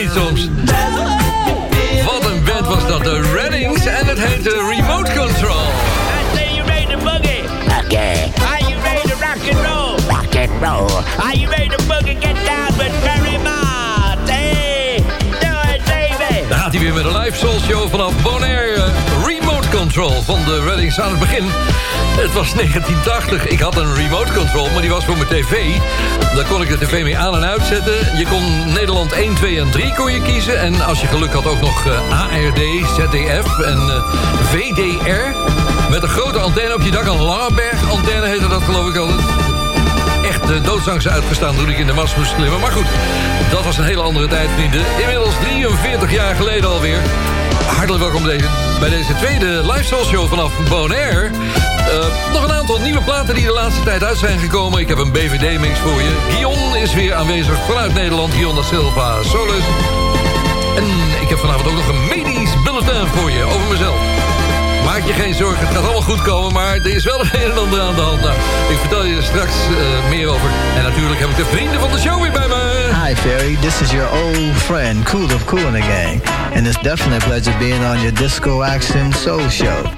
niet soms. Wat een band was dat, de Reddings. En het heette Remote Control. I say you made the boogie. Okay. Are you ready to rock and roll? Rock and roll. Are you ready to boogie? Get down with Barry Mott. Hey, do it baby. Daar gaat hij weer met een live soul show vanaf Bonaire. Remote je kon Nederland 1, 2 en 3 kon je kiezen. En als je geluk had ook nog uh, ARD, ZDF en uh, VDR. Met een grote antenne op je dak. Een Langeberg antenne heette dat geloof ik altijd. Echt de doodsangst uitgestaan toen ik in de mast moest klimmen. Maar goed, dat was een hele andere tijd, vrienden. Inmiddels 43 jaar geleden alweer. Hartelijk welkom bij deze tweede live show vanaf Bonaire. Uh, nog een aantal nieuwe platen die de laatste tijd uit zijn gekomen. Ik heb een BVD-mix voor je. Guion is weer aanwezig vanuit Nederland. Guion da Silva Solus. En ik heb vanavond ook nog een medisch bulletin voor je over mezelf. Maak je geen zorgen, het gaat allemaal goed komen, maar er is wel een en ander aan de hand. Nou, ik vertel je straks uh, meer over. En natuurlijk heb ik de vrienden van de show weer bij me. Hi Ferry, this is your old friend, Cool of Cool in the Gang. And it's definitely a pleasure being on your Disco Action Soul Show.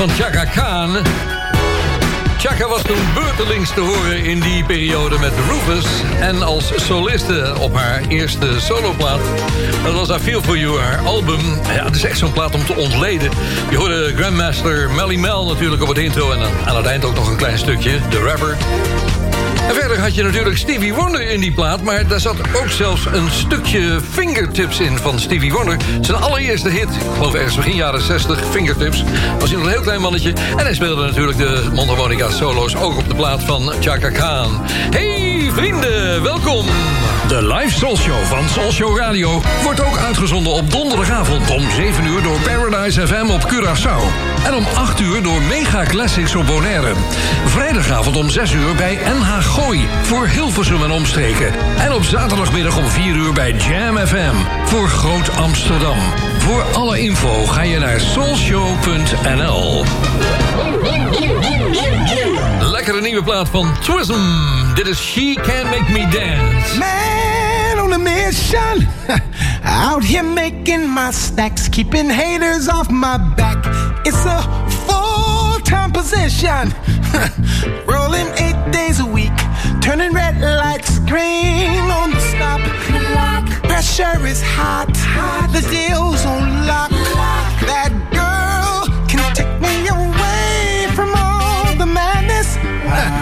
Van Chaka Khan. Chaka was toen beurtelings te horen in die periode met Rufus... en als soliste op haar eerste soloplaat. Dat was I Feel For You, haar album. Ja, het is echt zo'n plaat om te ontleden. Je hoorde Grandmaster Melly Mel natuurlijk op het intro... en aan het eind ook nog een klein stukje, The Rapper. En verder had je natuurlijk Stevie Wonder in die plaat... maar daar zat ook zelfs een stukje Fingertips in van Stevie Wonder. Zijn allereerste hit, ik geloof ergens begin jaren 60, Fingertips... was hij nog een heel klein mannetje. En hij speelde natuurlijk de mondharmonica solo's... ook op de plaat van Chaka Khan. Hey vrienden, welkom! De live Soul Show van Soul Show Radio wordt ook uitgezonden op donderdagavond om 7 uur door Paradise FM op Curaçao. En om 8 uur door Mega Classics op Bonaire. Vrijdagavond om 6 uur bij NH Gooi voor Hilversum en omstreken. En op zaterdagmiddag om 4 uur bij Jam FM voor Groot Amsterdam. Voor alle info ga je naar soulshow.nl. Lekkere nieuwe plaat van Twism. Dit is She Can Make Me Dance. Man on a mission. Out here making my stacks. Keeping haters off my back. It's a full-time position. Rolling eight days a week. Turning red lights train on the stop. Pressure is hot. The deal's on lock. That girl can take me away from all the madness. For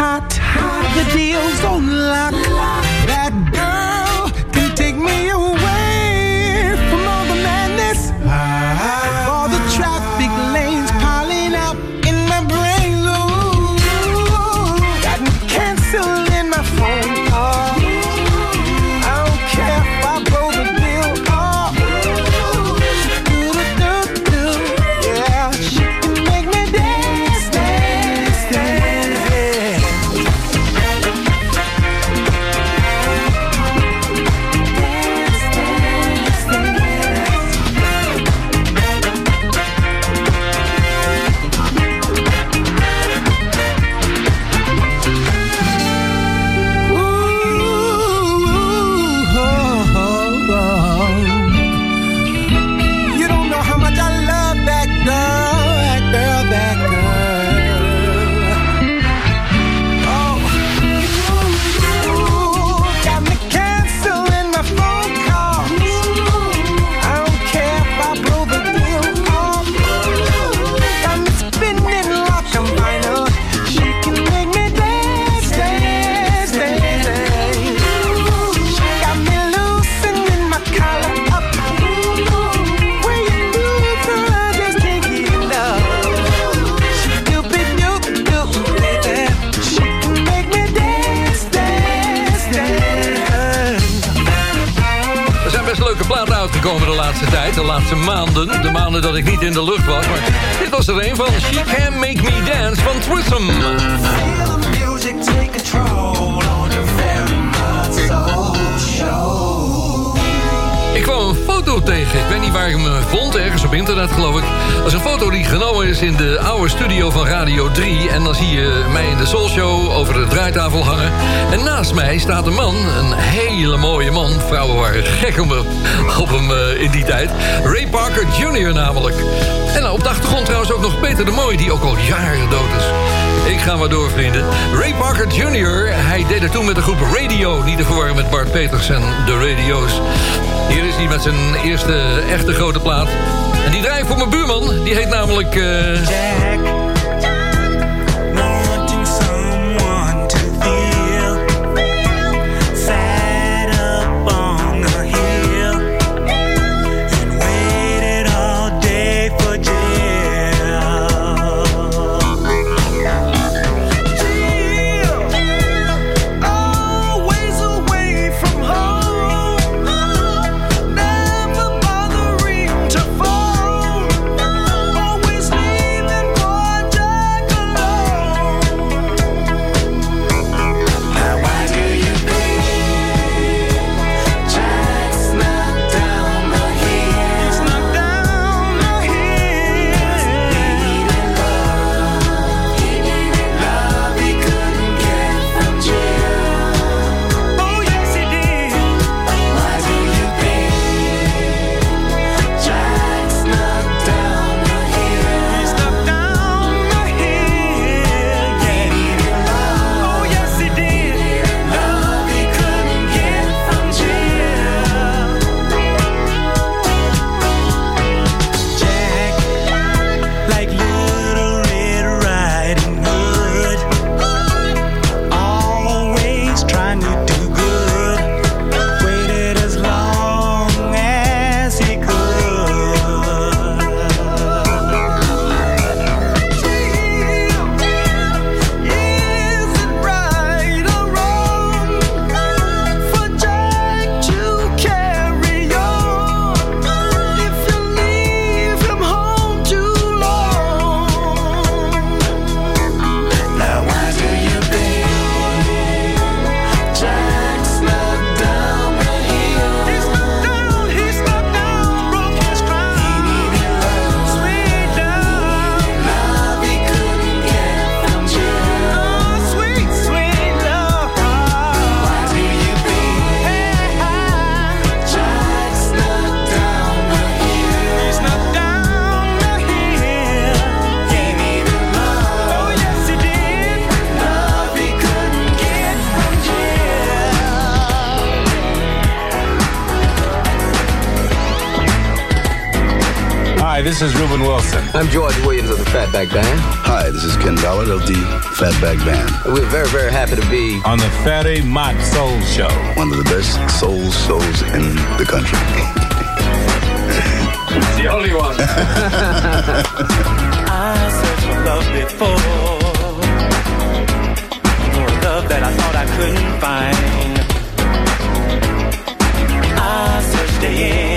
Is hot, the deal's on lock. Platen uitgekomen de laatste tijd. De laatste maanden. De maanden dat ik niet in de lucht was. Maar dit was er een van She Can Make Me Dance van Twism. Ik kwam foto tegen. Ik weet niet waar ik hem vond. Ergens op internet geloof ik. Dat is een foto die genomen is in de oude studio van Radio 3. En dan zie je mij in de Soul Show over de draaitafel hangen. En naast mij staat een man. Een hele mooie man. Vrouwen waren gek op hem, op hem eh, in die tijd. Ray Parker Jr. namelijk. En op de achtergrond trouwens ook nog Peter de Mooi. Die ook al jaren dood is. Ik ga maar door, vrienden. Ray Parker Jr., hij deed het toen met de groep Radio. Niet te verwarren met Bart Peters en de Radio's. Hier is hij met zijn eerste echte grote plaat. En die draai voor mijn buurman. Die heet namelijk... eh, Jack. This is Ruben Wilson. I'm George Williams of the Fatback Band. Hi, this is Ken Ballard of the Fatback Band. We're very, very happy to be on the Fatty Mott Soul Show. One of the best soul shows in the country. the only one. I searched for love before. For love that I thought I couldn't find. I searched day in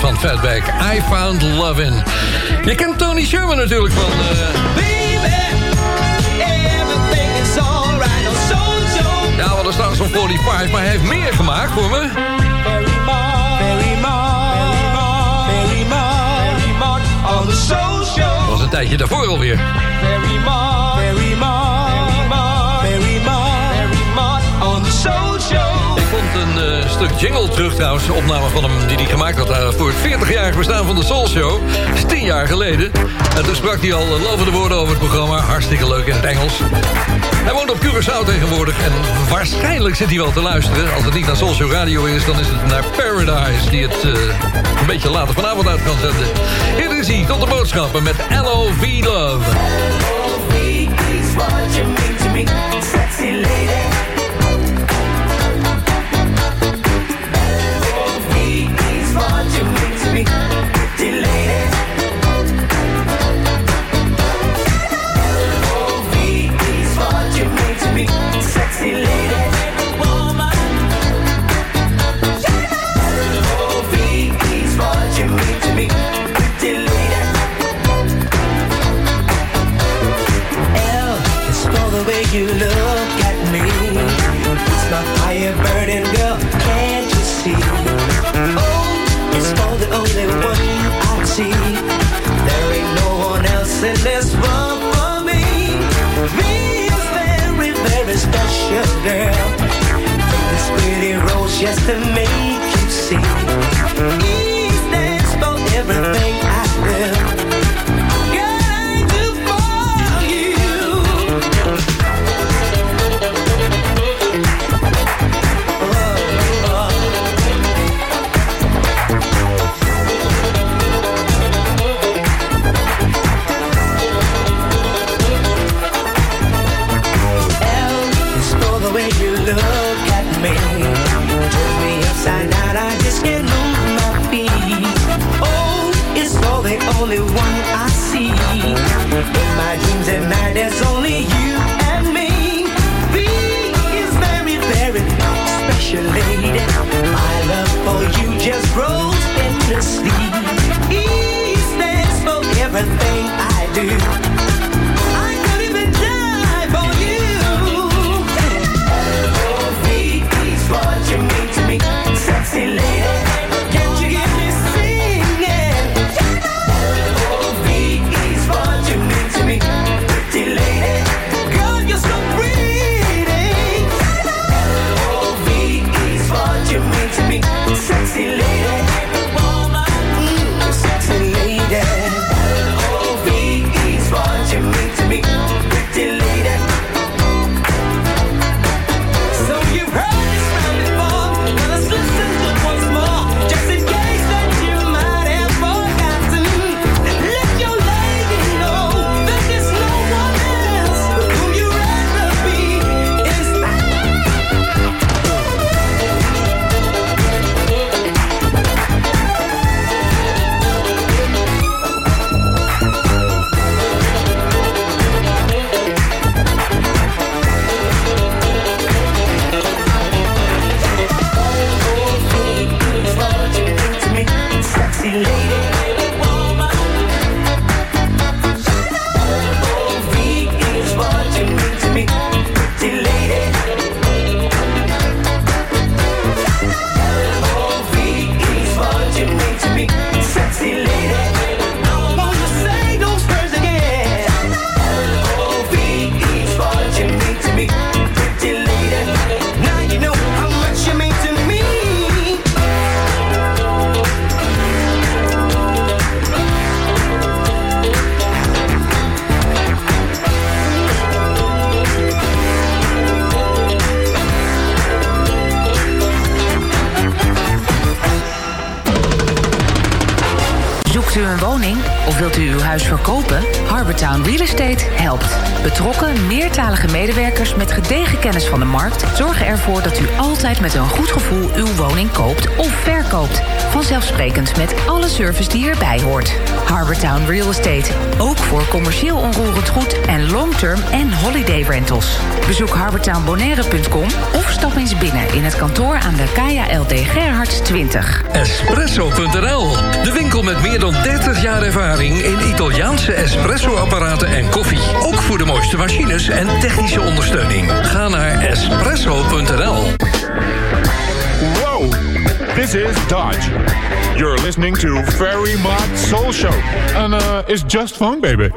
van Fatback. I Found Love In. Je kent Tony Sherman natuurlijk van... eh, toen sprak hij al lovende woorden over het programma. Hartstikke leuk in het Engels. Hij woont op Curaçao tegenwoordig en waarschijnlijk zit hij wel te luisteren. Als het niet naar Show Radio is, dan is het naar Paradise... die het uh, een beetje later vanavond uit kan zenden. Hier is hij, tot de boodschappen met L.O.V. Love. L.O.V. is what you mean to me, sexy lady. than me. Vanzelfsprekend met alle service die erbij hoort. Harbortown Real Estate. Ook voor commercieel onroerend goed en long-term en holiday rentals. Bezoek harbortownbonaire.com of stap eens binnen in het kantoor aan de Kaya LD Gerhards 20. Espresso.nl, de met meer dan 30 jaar ervaring in Italiaanse espresso-apparaten en koffie. Ook voor de mooiste machines en technische ondersteuning. Ga naar espresso.nl. Wow, this is Dodge. You're listening to Fairy Mod Soul Show. And uh, it's just fun, baby.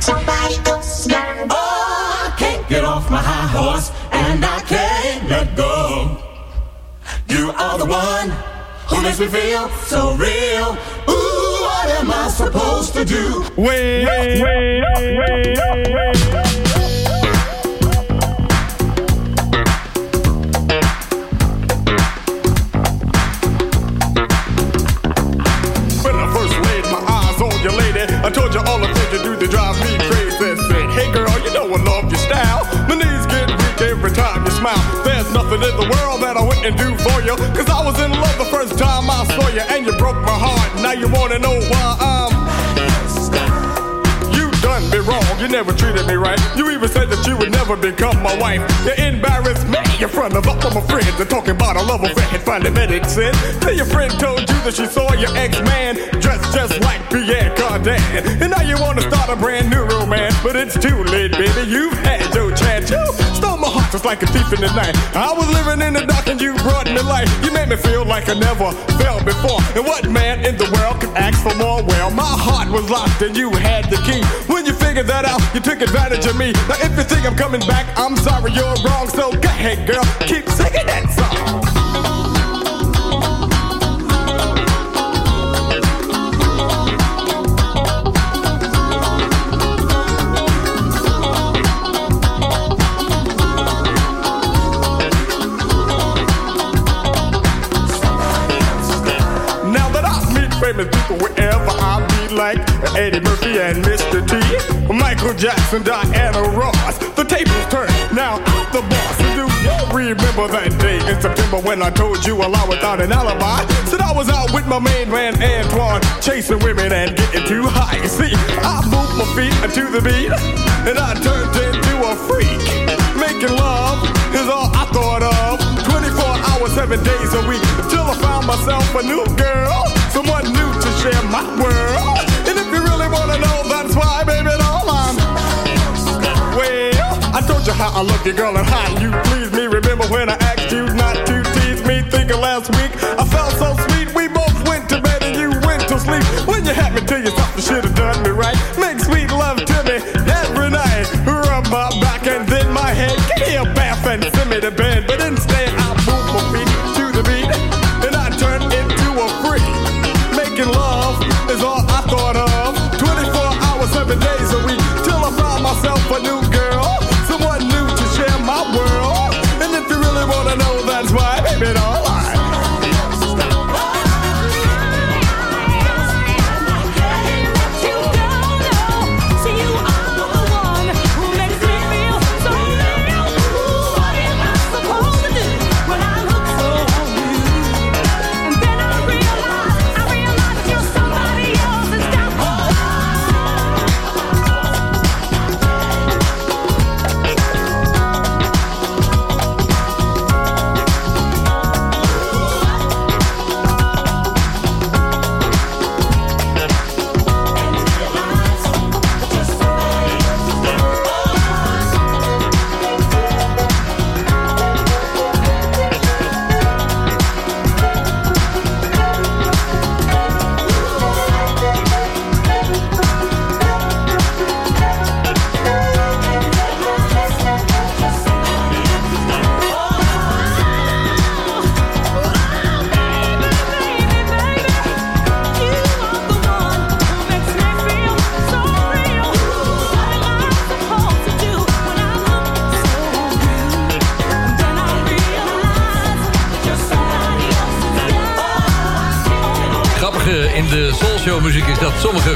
Somebody go smack. Oh, I can't get off my high horse, and I can't let go. You are the one who makes me feel so real. Ooh, what am I supposed to do? Wait, wait, wait, wait, wait. I told you all the things you do to drive me crazy. Said, hey girl, you know I love your style. My knees get weak every time you smile. There's nothing in the world that I wouldn't do for you. Cause I was in love the first time I saw you, and you broke my heart. Now you wanna know why I'm. Done me wrong, you never treated me right. You even said that you would never become my wife. You embarrassed me in front of all my friends. They're talking about a love affair and finally made it sense. Till your friend told you that she saw your ex-man dressed just like Pierre Cardin. And now you wanna start a brand new romance, but it's too late, baby. You've had your chance. You stole my heart, was like a thief in the night. I was living in the dark and you brought me light. You made me feel like I never felt before. And what man in the world could ask for more? Well, my heart was locked and you had the key. When you figured that out, you took advantage of me. Now if you think I'm coming back, I'm sorry you're wrong. So go ahead, girl, keep singing that song. People wherever I be, like Eddie Murphy and Mr. T, Michael Jackson, Diana Ross, the tables turn. Now I'm the boss. Do you remember that day in September when I told you a lie without an alibi? Said I was out with my main man Antoine, chasing women and getting too high. See, I moved my feet to the beat, and I turned into a freak. Making love is all I thought of. 24 hours, seven days a week, until I found myself a new girl, someone new to share my world. And if you really wanna know, that's why, baby, all I'm. Well, I told you how I love you, girl, and how you please me. Remember when I asked you not to tease me? Thinking last week I felt so sweet. We both went to bed and you went to sleep. When you had me yourself, you should have done me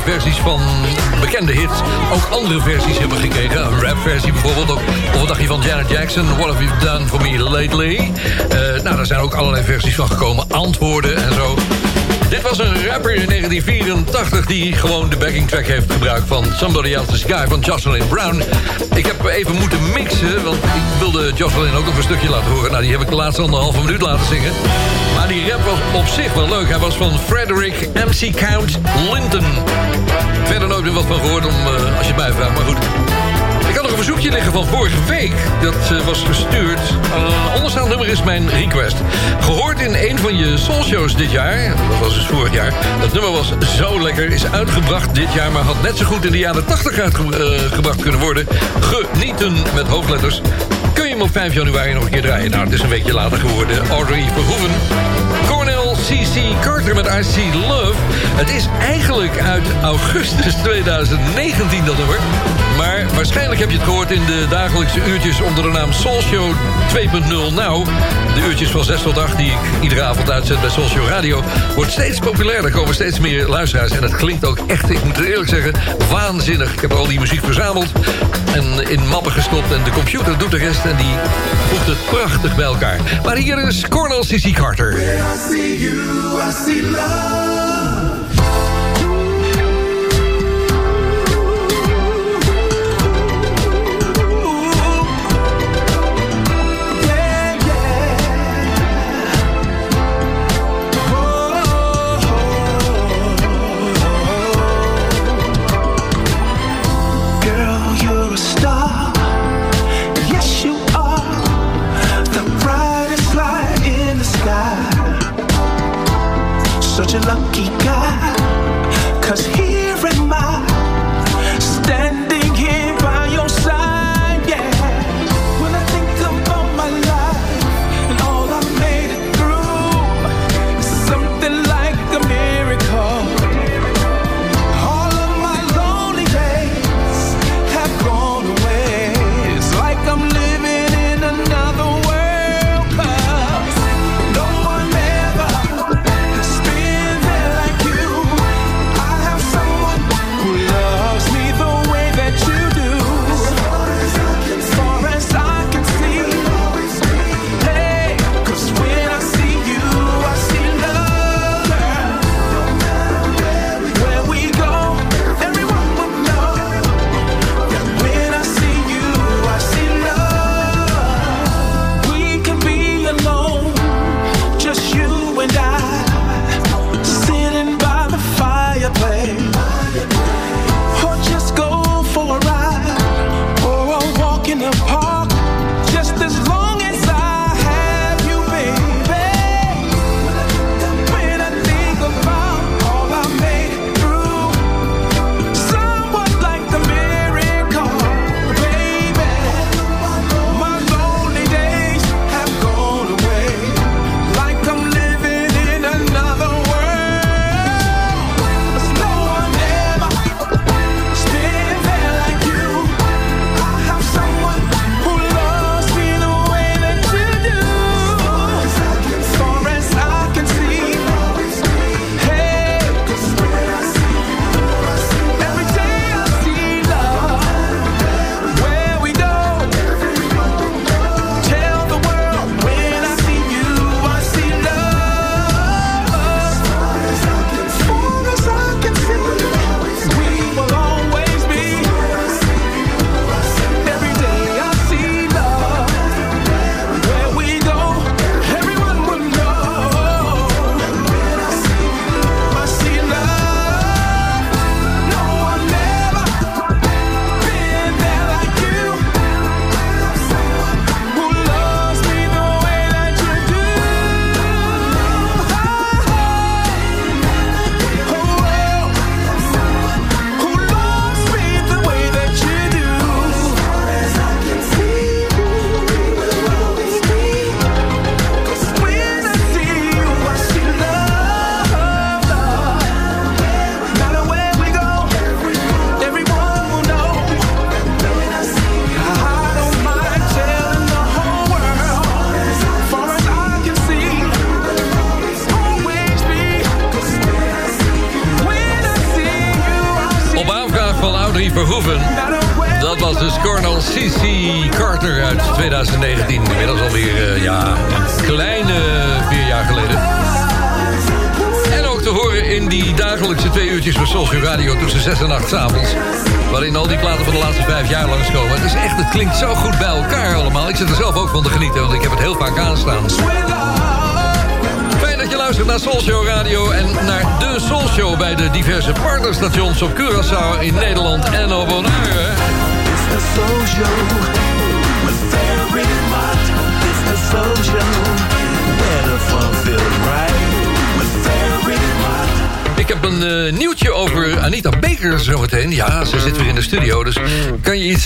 versies van bekende hits ook andere versies hebben gekregen. Een rapversie bijvoorbeeld. Ook, of wat dacht je van Janet Jackson? What have you done for me lately? Eh, nou, daar zijn ook allerlei versies van gekomen. Antwoorden 1984 die gewoon de backing track heeft gebruikt van Somebody Else's Guy van Jocelyn Brown. Ik heb even moeten mixen, want ik wilde Jocelyn ook nog een stukje laten horen. Nou, die heb ik de laatste anderhalve minuut laten zingen. Maar die rap was op zich wel leuk. Hij was van Frederick MC Count Linton. Verder nooit meer wat van gehoord om, eh, als je het mij vraagt, maar goed. Een verzoekje liggen van vorige week. Dat eh, was gestuurd. Uh, onderstaand nummer is mijn request. Gehoord in een van je soulshows dit jaar. Dat was dus vorig jaar. Dat nummer was zo lekker. Is uitgebracht dit jaar. Maar had net zo goed in de jaren 80 uitgebracht kunnen worden. Genieten met hoofdletters. Kun je hem op 5 januari nog een keer draaien? Nou, het is een weekje later geworden. Audrey Verhoeven. C.C. Carter met I Love. Het is eigenlijk uit augustus 2019 dat nummer. Maar waarschijnlijk heb je het gehoord in de dagelijkse uurtjes onder de naam Soul Show 2.0 Nou. De uurtjes van 6 tot 8 die ik iedere avond uitzet bij Show Radio... wordt steeds populairder. Er komen steeds meer luisteraars. En het klinkt ook echt, ik moet eerlijk zeggen, waanzinnig. Ik heb al die muziek verzameld en in mappen gestopt. En de computer doet de rest en die voegt het prachtig bij elkaar. Maar hier is Cornel C.C. Carter.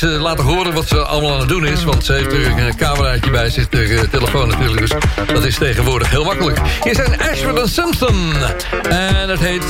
eens laten horen wat ze allemaal aan het doen is. Want ze heeft er een cameraatje bij zich, eh, de telefoon natuurlijk. Dus dat is tegenwoordig heel makkelijk. Hier zijn Ashford en Simpson. En het heet...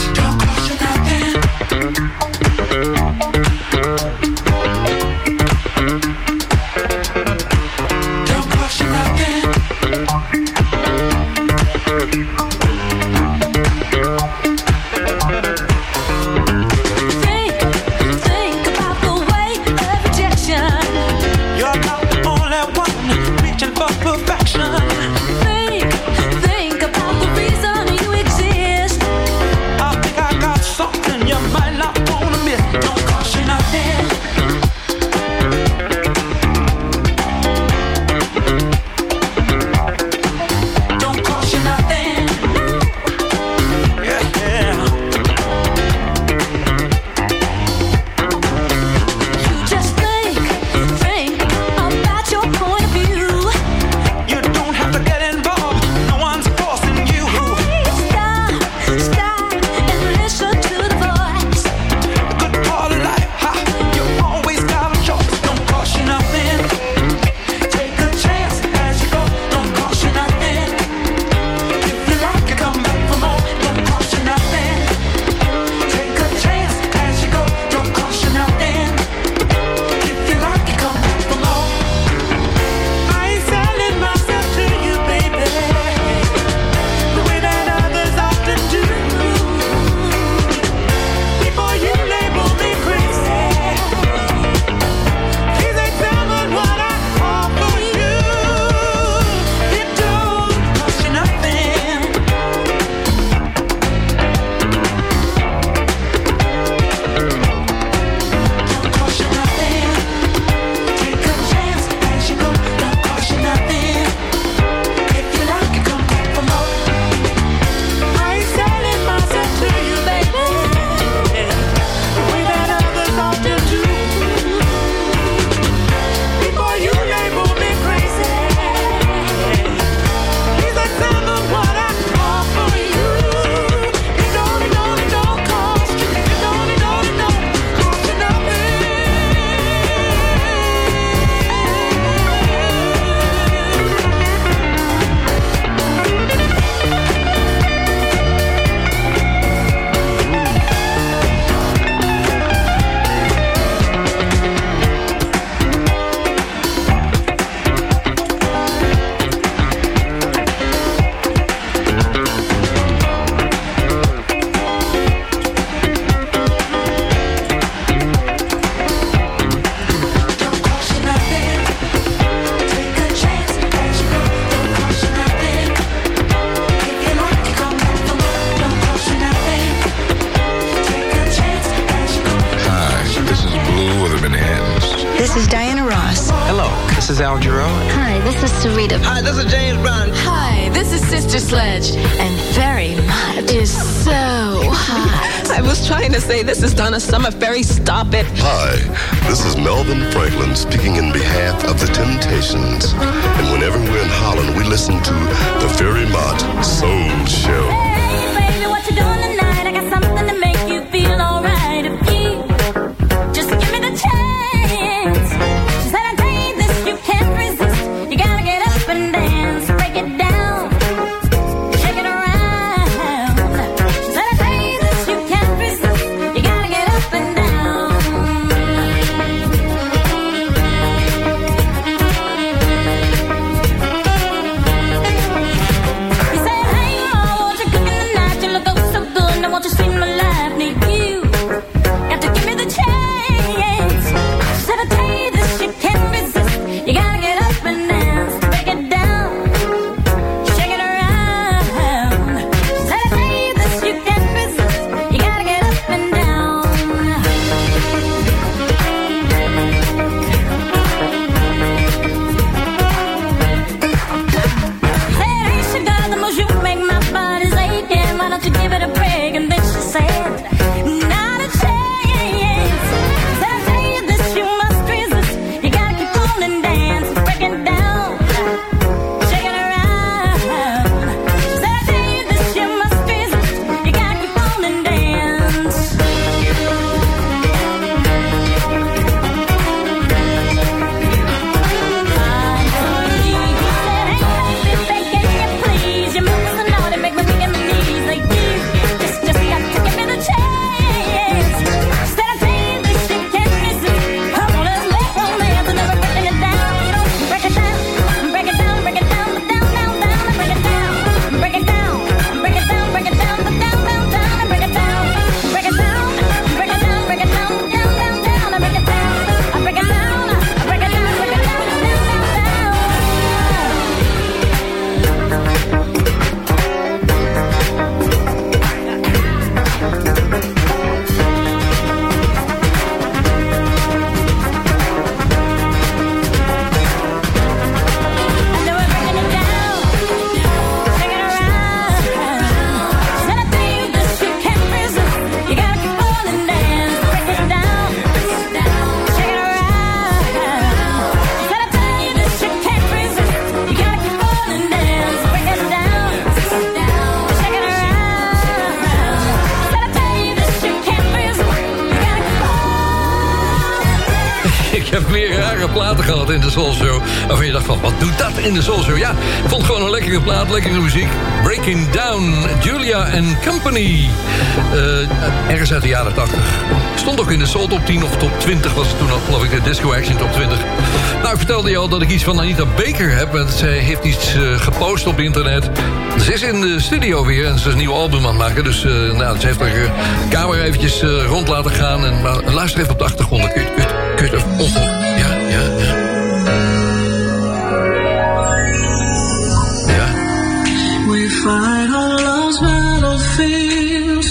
in de Soul Show? Ja, ik vond gewoon een lekkere plaat, lekkere muziek. Breaking Down, Julia and Company. Eh, ergens uit de jaren 80. Stond ook in de Soul Top 10 of Top 20 was het toen al, geloof ik, de Disco Action Top 20. Nou, ik vertelde je al dat ik iets van Anita Baker heb. Want zij heeft iets eh, gepost op internet. Ze is in de studio weer en ze is een nieuw album aan het maken. Dus eh, nou, ze heeft haar uh, camera eventjes rond laten gaan. En, maar luister even op de achtergrond. Kun je, kun je, kun je. Ja, ja, ja.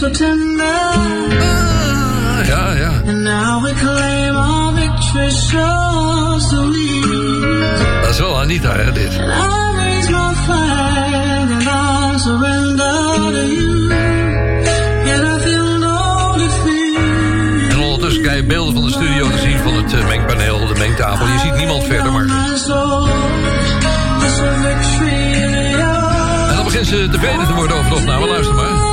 So tender. ja, ja. And now we claim our victory so sweet. Dat is wel Anita, hè, dit. And I raise my flag and I surrender to you. Yet I feel no defeat. En ondertussen krijg je beelden van de studio te zien van het eh, mengpaneel, de mengtafel. Je ziet niemand verder, maar... En dan begint ze tevreden te worden over de opname. Luister maar.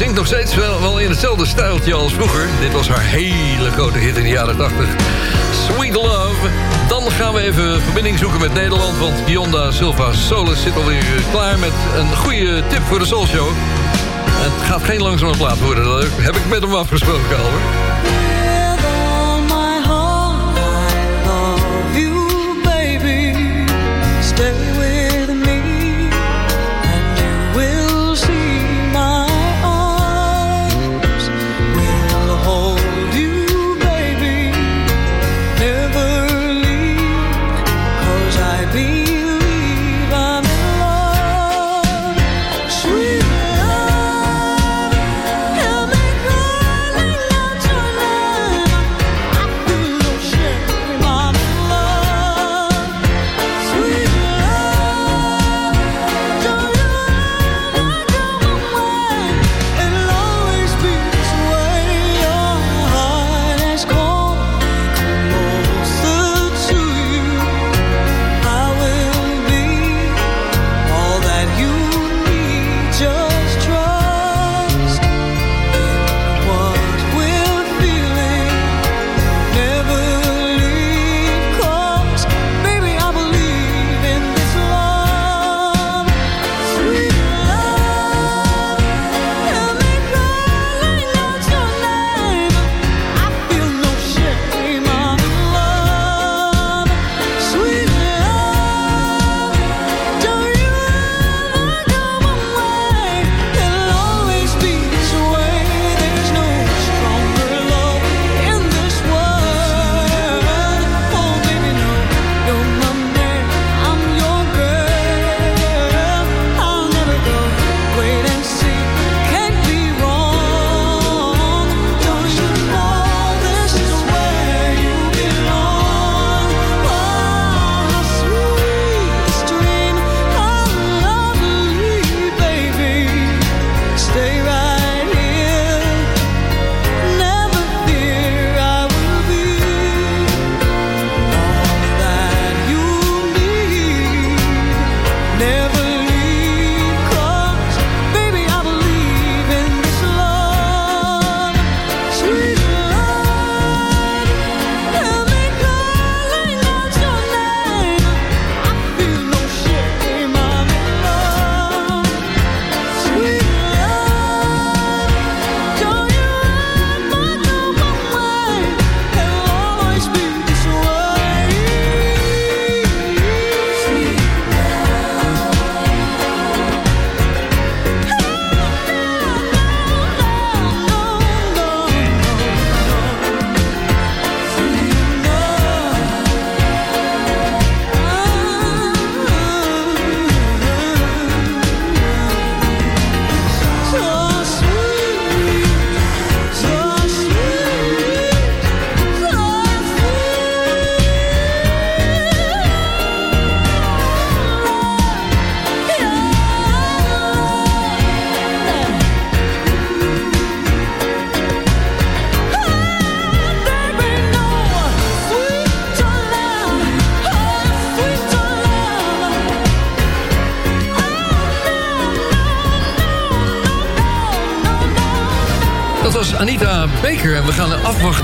Zingt nog steeds wel, wel in hetzelfde stijltje als vroeger. Dit was haar hele grote hit in de jaren 80. Sweet Love. Dan gaan we even verbinding zoeken met Nederland... want Bionda Silva Solis zit alweer eh, klaar met een goede tip voor de Soul Show. Het gaat geen langzame plaat worden. Dat heb ik met hem afgesproken al, hoor.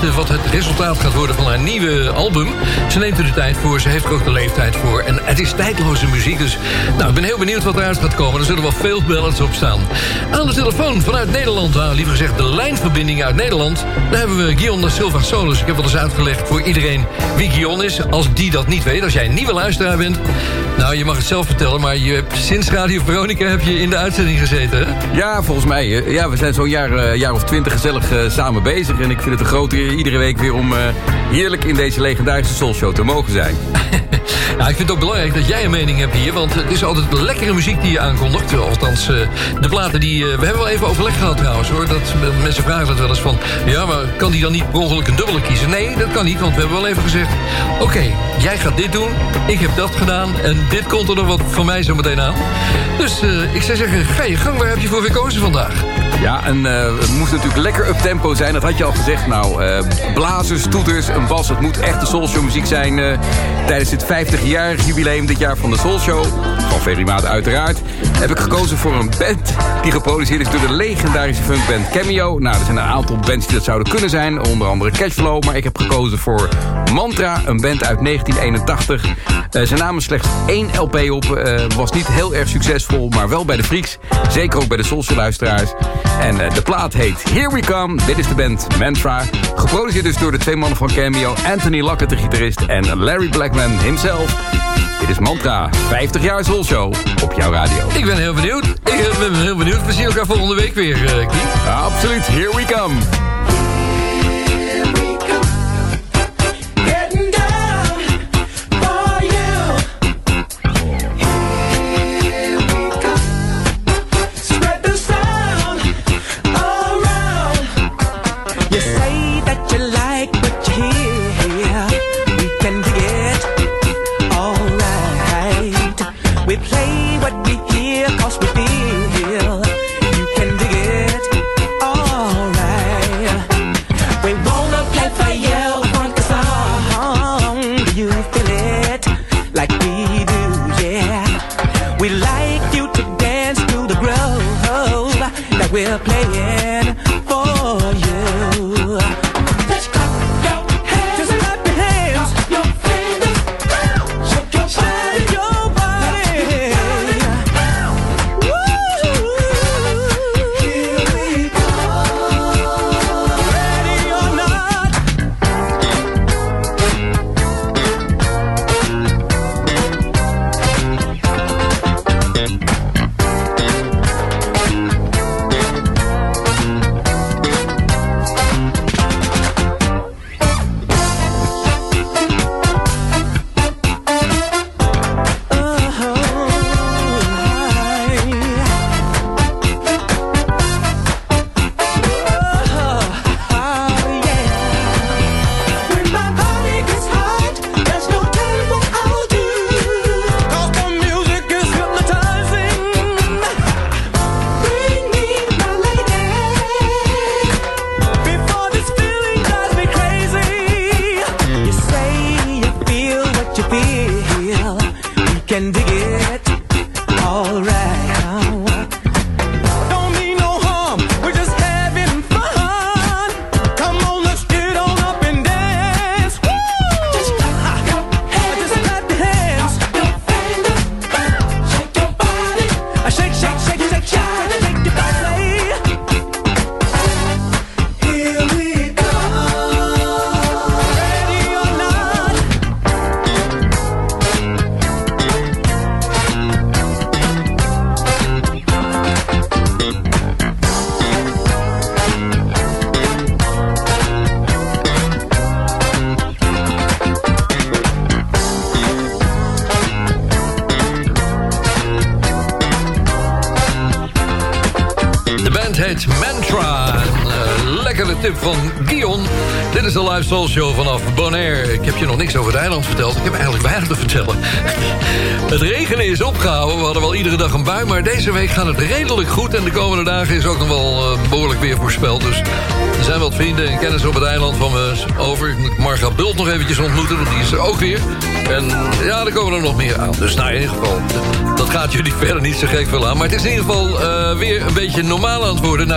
Wat het resultaat gaat worden nieuwe album. Ze neemt er de tijd voor, ze heeft er ook de leeftijd voor. En het is tijdloze muziek, dus nou, ik ben heel benieuwd wat eruit gaat komen. Er zullen wel veel ballads op staan. Aan de telefoon vanuit Nederland, nou, liever gezegd de lijnverbinding uit Nederland... daar hebben we Guillaume da Silva Solis. Ik heb wel eens uitgelegd voor iedereen wie Guillaume is. Als die dat niet weet, als jij een nieuwe luisteraar bent... nou, je mag het zelf vertellen, maar je hebt, sinds Radio Veronica heb je in de uitzending gezeten? Ja, volgens mij. eh, Ja, we zijn zo'n jaar, eh, jaar of twintig gezellig eh, samen bezig. En ik vind het een grote eer iedere week weer om heerlijk in deze legendarische Soulshow te mogen zijn. Nou, ik vind het ook belangrijk dat jij een mening hebt hier... want het is altijd lekkere muziek die je aankondigt. Althans, eh, de platen die... eh, we hebben wel even overleg gehad trouwens, hoor. Dat, eh, mensen vragen dat wel eens van... ja, maar kan die dan niet per ongeluk een dubbele kiezen? Nee, dat kan niet, want we hebben wel even gezegd... oké, jij gaat dit doen, ik heb dat gedaan... en dit komt er nog wat van mij zo meteen aan. Dus eh, ik zou zeggen, ga je gang. Waar heb je voor gekozen vandaag? Ja, en eh, het moest natuurlijk lekker up-tempo zijn. Dat had je al gezegd. Nou, eh, blazers, toeters, een bas. Het moet echt de Soulshow muziek zijn. tijdens dit 50-jarig jubileum dit jaar van de Soulshow. Van Ferry uiteraard. Heb ik gekozen voor een band die geproduceerd is door de legendarische funkband Cameo. Nou, er zijn een aantal bands die dat zouden kunnen zijn. Onder andere Cashflow. Maar ik heb gekozen voor Mantra, een band uit 1981. Eh, ze namen slechts één LP op. eh, was niet heel erg succesvol, maar wel bij de Freaks. Zeker ook bij de Soulshow-luisteraars. En eh, de plaat heet Here We Come. Dit is de band Mantra. Geproduceerd dus door de twee mannen van Cameo. Anthony Lockett, de gitarist, en Larry Blackman himself. Dit is Mantra, 50 jaar Soulshow op jouw radio. Ik ben heel benieuwd. Ik ben heel benieuwd. We zien elkaar volgende week weer, eh Kie. Absoluut, here we come.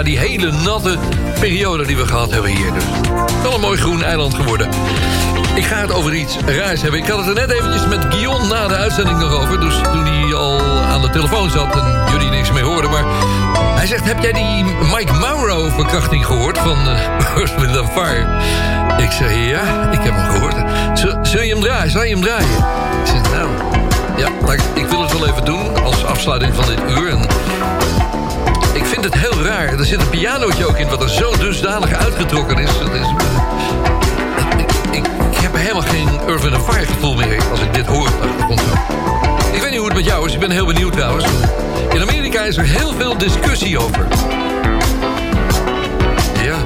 Die hele natte, periode die we gehad hebben hier. Dus wel een mooi groen eiland geworden. Ik ga het over iets raars hebben. Ik had het er net eventjes met Guillaume na de uitzending nog over. Dus toen hij al aan de telefoon zat en jullie niks meer hoorden. Maar hij zegt, heb jij die Mike Mauro verkrachting gehoord van uh, Earth, Wind and Fire? Ik zeg, ja, ik heb hem gehoord. Zul, je hem draaien? Zal je hem draaien? Ik zeg, nou, ja, ik, ik wil het wel even doen als afsluiting van dit uur. En vind het heel raar. Er zit een pianootje ook in wat er zo dusdanig uitgetrokken is. Dat is ik, ik, ik heb helemaal geen and Fire gevoel meer als ik dit hoor. Ik weet niet hoe het met jou is. Ik ben heel benieuwd trouwens. In Amerika is er heel veel discussie over. Ja.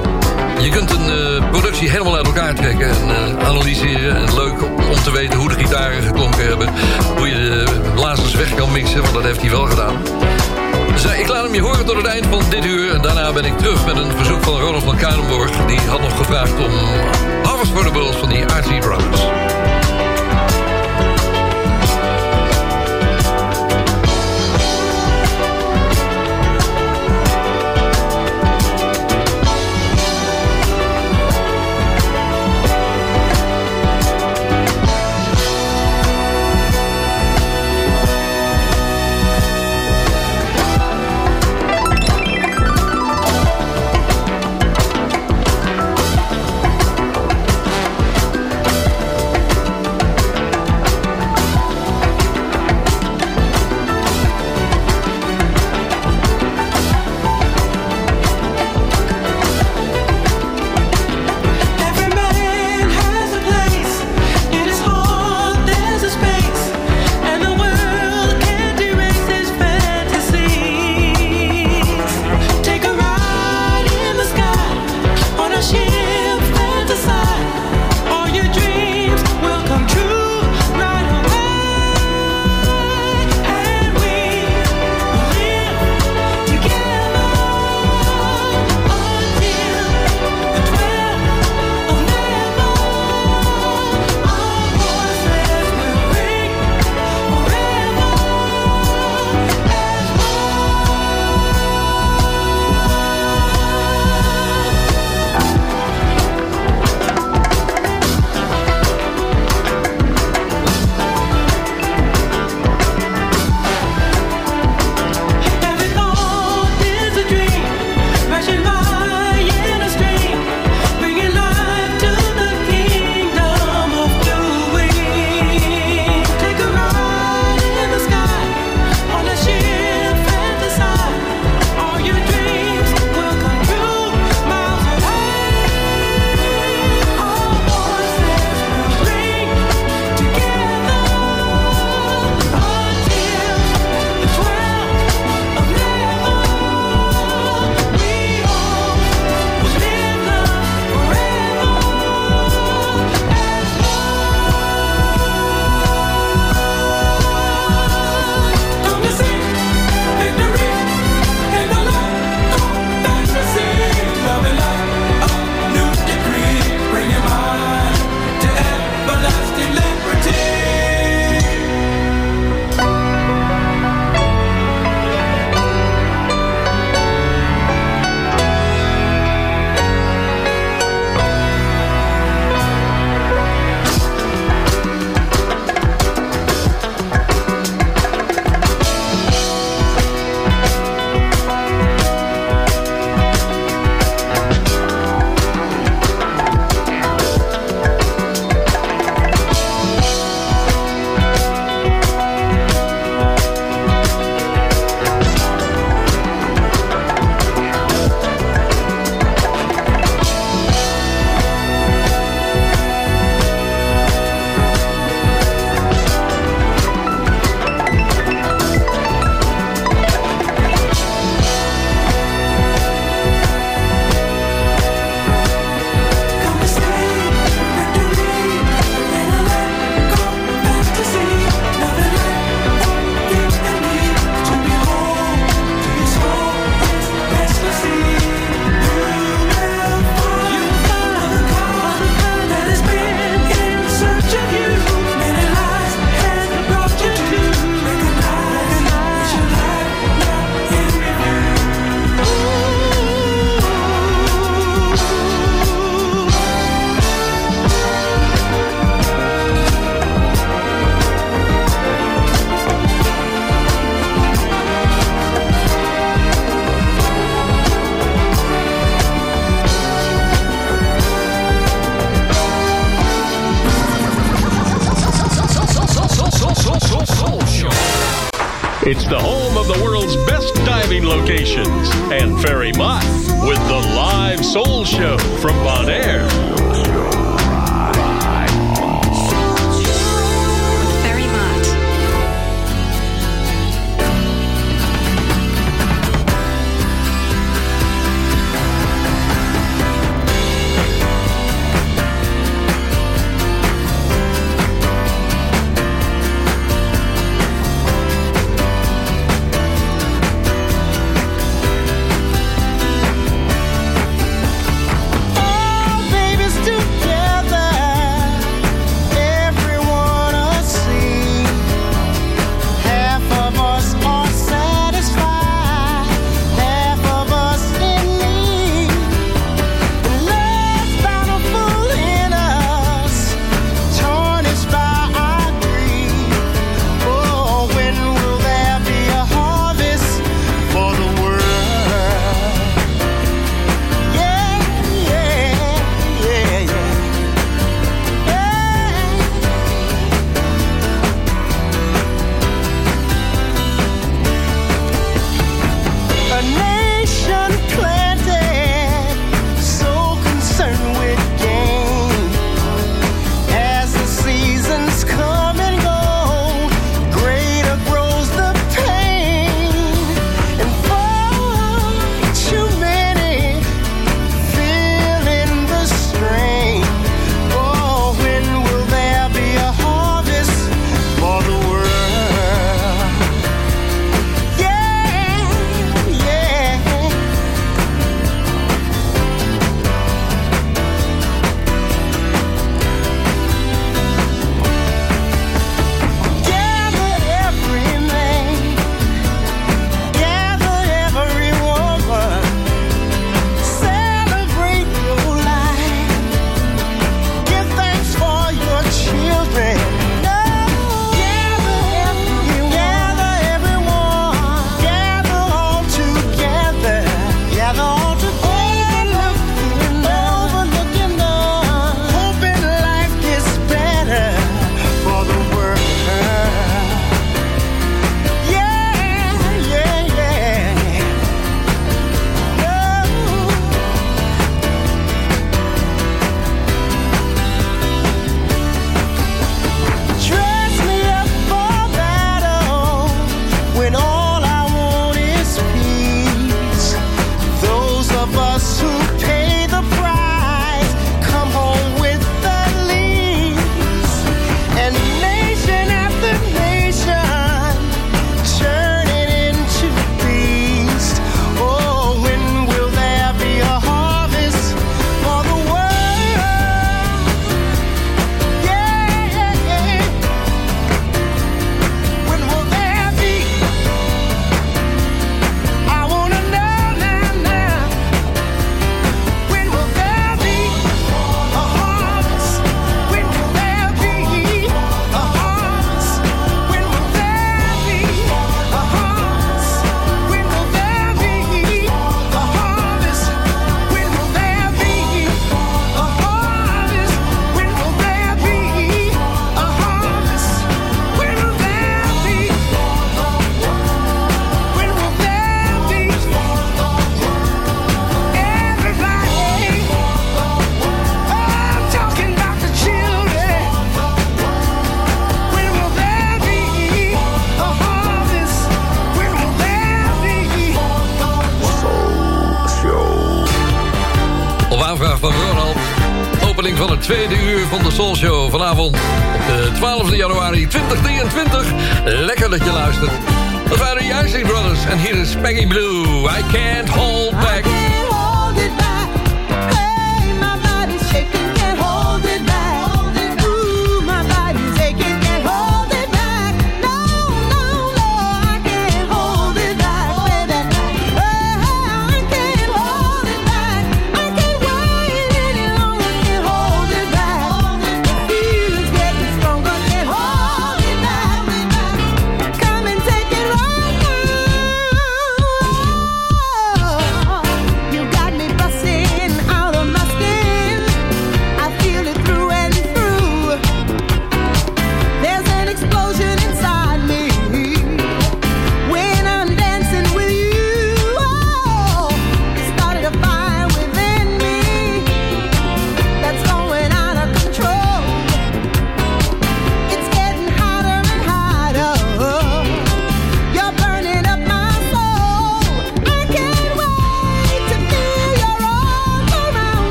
Je kunt een eh, productie helemaal uit elkaar trekken en eh, analyseren. En leuk om te weten hoe de gitaren geklonken hebben. Hoe je de blazers weg kan mixen, want dat heeft hij wel gedaan. Ik laat hem je horen tot het eind van dit uur. Daarna ben ik terug met een verzoek van Ronald van Kuilenborg. Die had nog gevraagd om Harvest for the Bulls van die RC Brothers.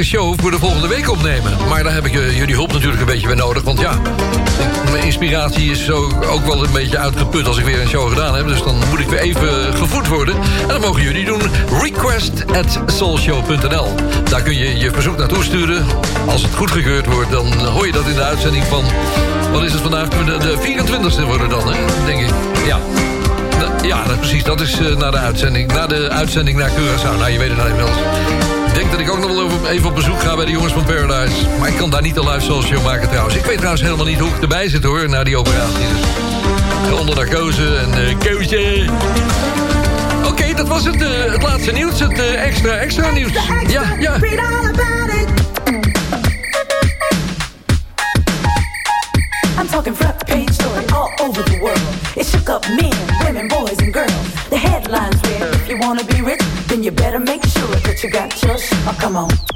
de show voor de volgende week opnemen. Maar daar heb ik eh, jullie hulp natuurlijk een beetje bij nodig. Want ja, mijn inspiratie is zo ook wel een beetje uitgeput als ik weer een show gedaan heb. Dus dan moet ik weer even gevoed worden. En dat mogen jullie doen. Request at soulshow.nl Daar kun je je verzoek naartoe sturen. Als het goedgekeurd wordt, dan hoor je dat in de uitzending van... Wat is het vandaag? De 24e worden dan, denk ik. Ja. Ja, precies. Dat is eh, uh, na de uitzending. Na de uitzending naar Curaçao. Nou, je weet het nou inmiddels. Ik denk dat ik ook nog wel even op bezoek ga bij de jongens van Paradise. Maar ik kan daar niet een live social maken trouwens. Ik weet trouwens helemaal niet hoe ik erbij zit hoor, na die operatie. Dus onder kozen en uh, keuze. Oké, dat was het, eh, het laatste nieuws. Het eh, extra, extra nieuws. Ja, ja. then you better make sure that you got your shit. Oh, come on.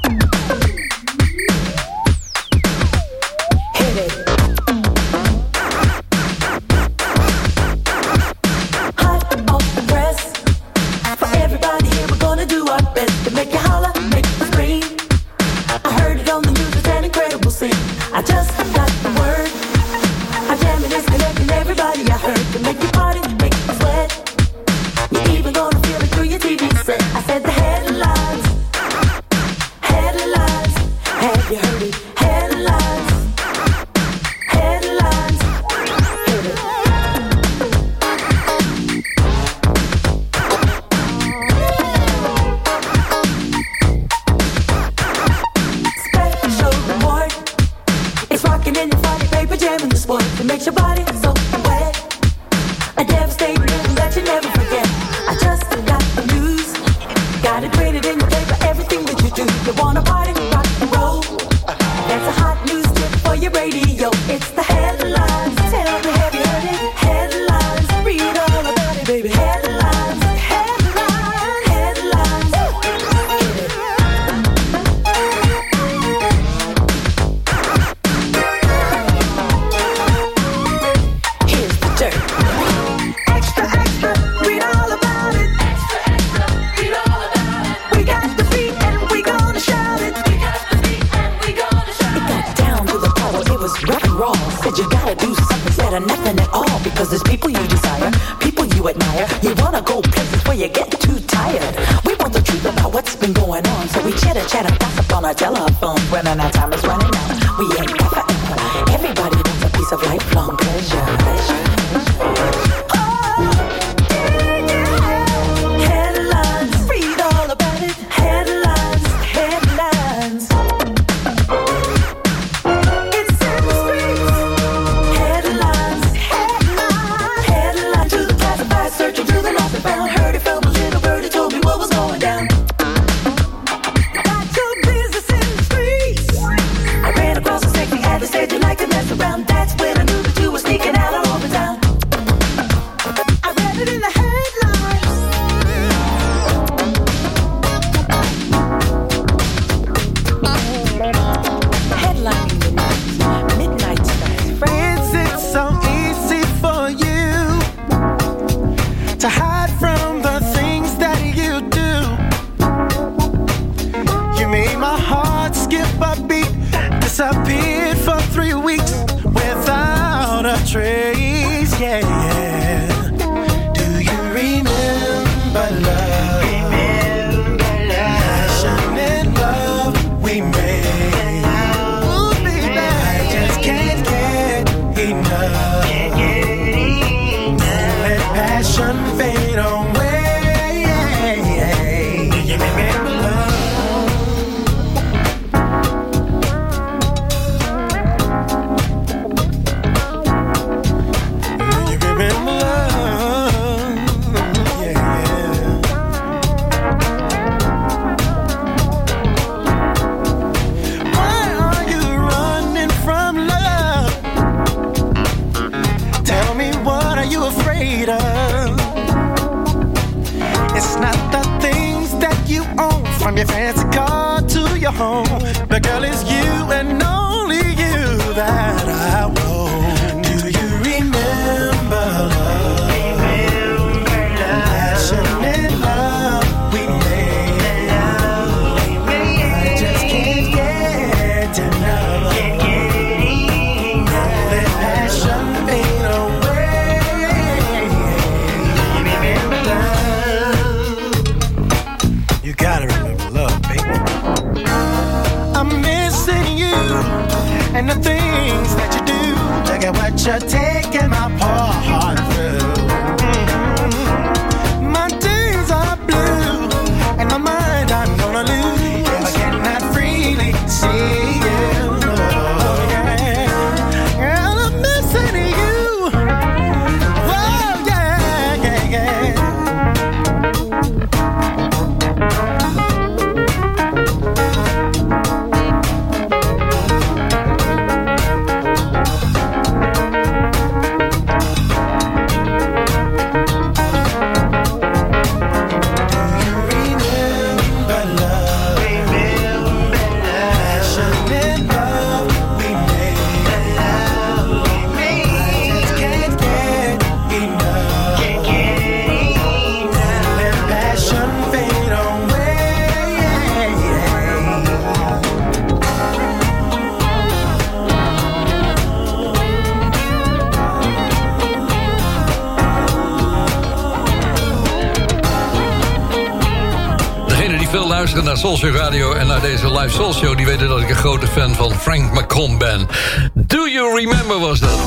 Soulshow Radio en naar deze live Soul Show... die weten dat ik een grote fan van Frank McComb ben. Do You Remember was dat.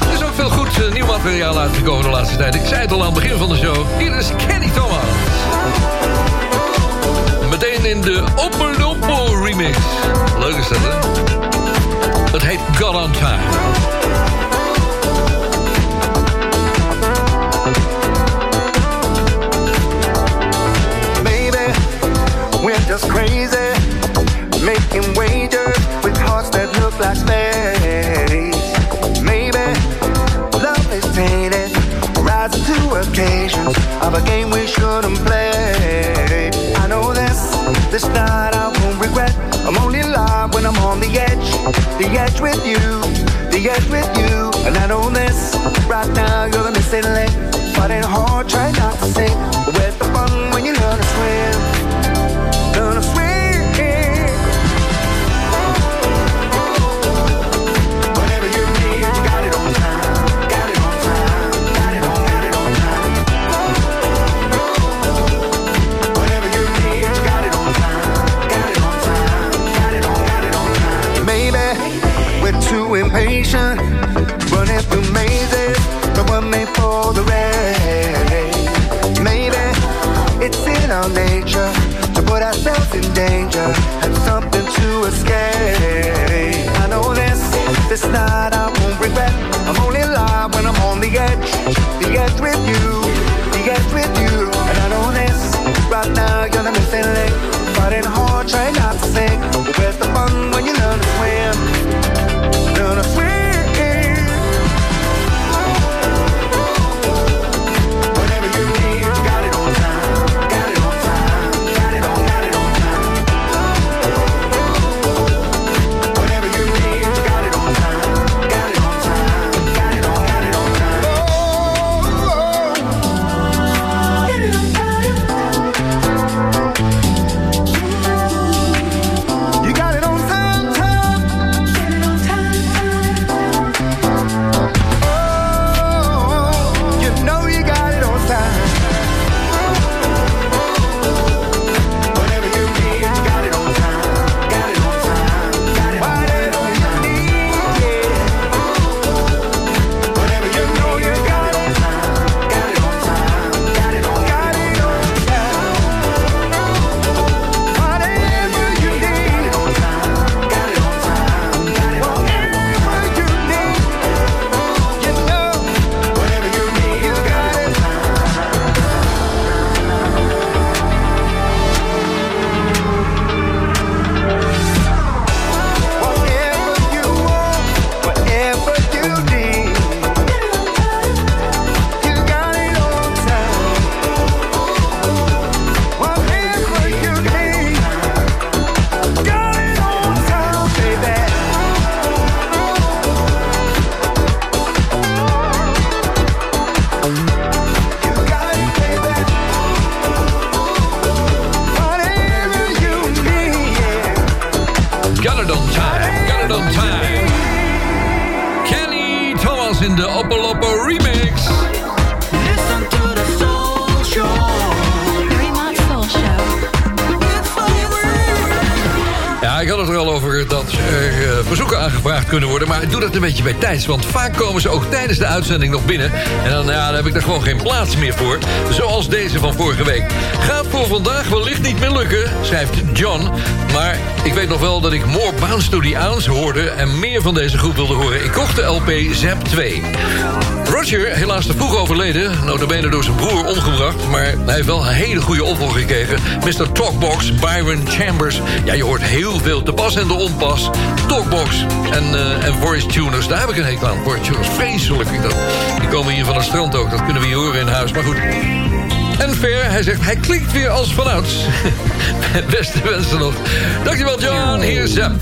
Er is ook veel goed eh, nieuw materiaal uitgekomen de laatste tijd. Ik zei het al aan het begin van de show. Hier is Kenny Thomas. Meteen in de Opperdoppel remix. Leuk is dat, hè? Het heet God on Time. Just crazy, making wagers with hearts that look like space. Maybe love is tainted, rising to occasions of a game we shouldn't play. I know this, this night I won't regret. I'm only alive when I'm on the edge, the edge with you, the edge with you. And I know this, right now you're the missing link. Fighting hard, try not to sink. Impatient, running through mazes, but one made for the race. Maybe it's in our nature to put ourselves in danger and something to escape. I know this, this night I won't regret. I'm only alive when I'm on the edge, the edge with you, the edge with you. And I know this, right now you're the missing link. Fighting hard, trying not to sink. Where's the fun when you learn to swim? When Want vaak komen ze ook tijdens de uitzending nog binnen. En dan, ja, dan heb ik er gewoon geen plaats meer voor. Zoals deze van vorige week. Gaat voor vandaag wellicht niet meer lukken, schrijft John. Maar ik weet nog wel dat ik More Bounce to the hoorde... en meer van deze groep wilde horen. Ik kocht de LP Zap 2. Roger, helaas te vroeg overleden. Notabene door zijn broer omgebracht. Maar hij heeft wel een hele goede opvolger gekregen. Mr. Talkbox, Byron Chambers. Ja, je hoort heel veel te pas en de onpas. Talkbox en, eh, en voice tuners. Daar heb ik een hekel aan. Voice tuners, vreselijk. dat. Die komen hier van het strand ook. Dat kunnen we hier horen in huis. Maar goed. En Fair, hij zegt, hij klinkt weer als vanouds. Beste wensen nog. Dankjewel, John. Hier is Zap.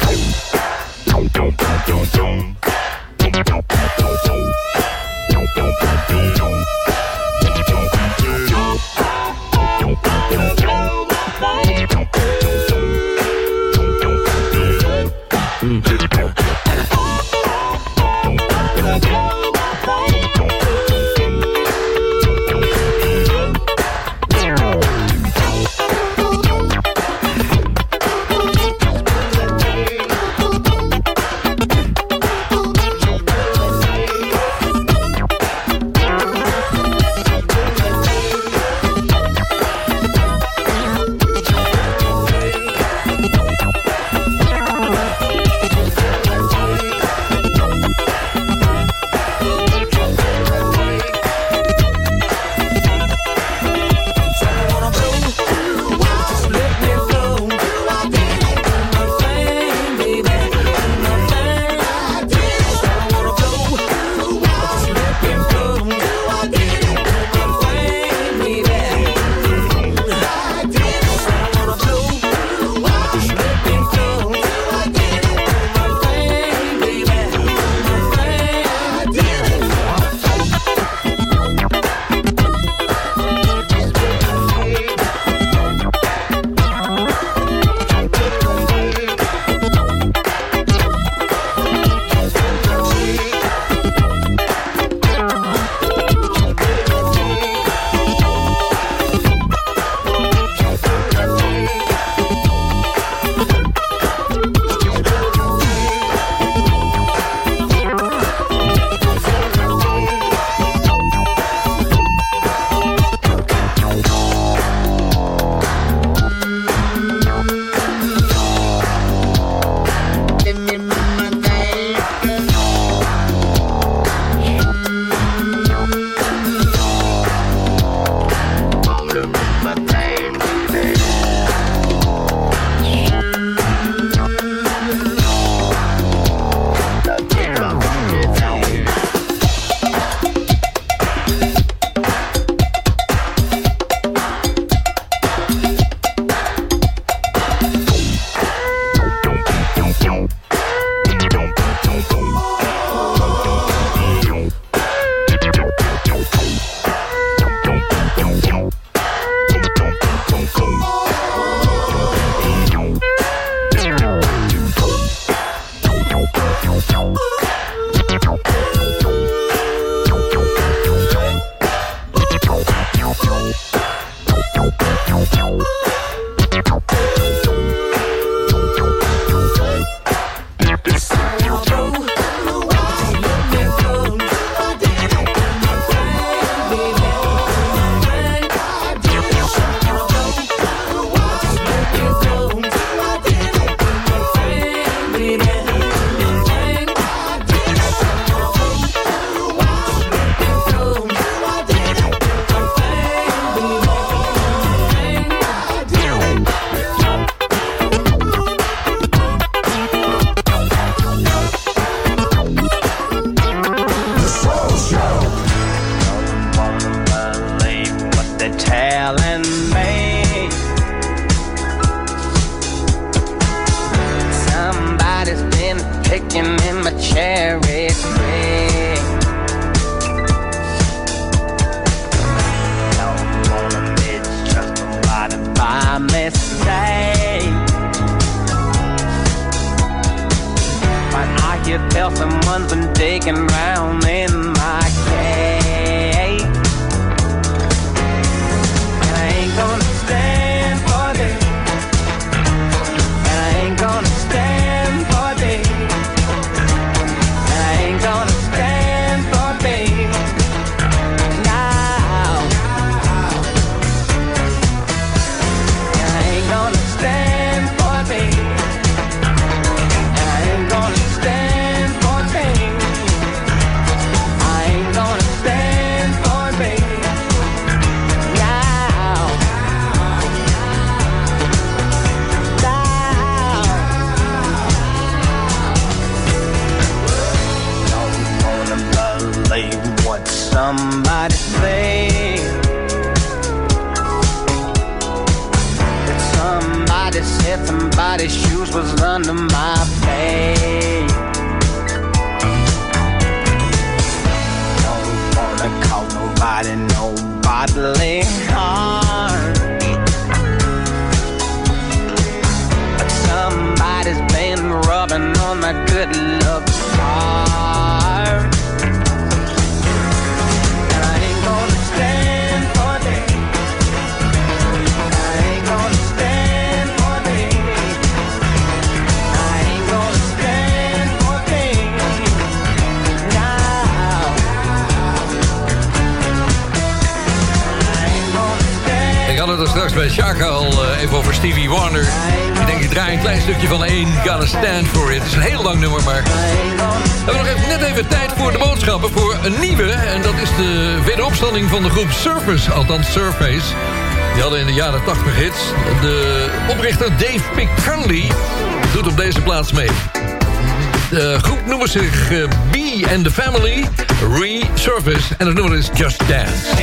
Just Dance.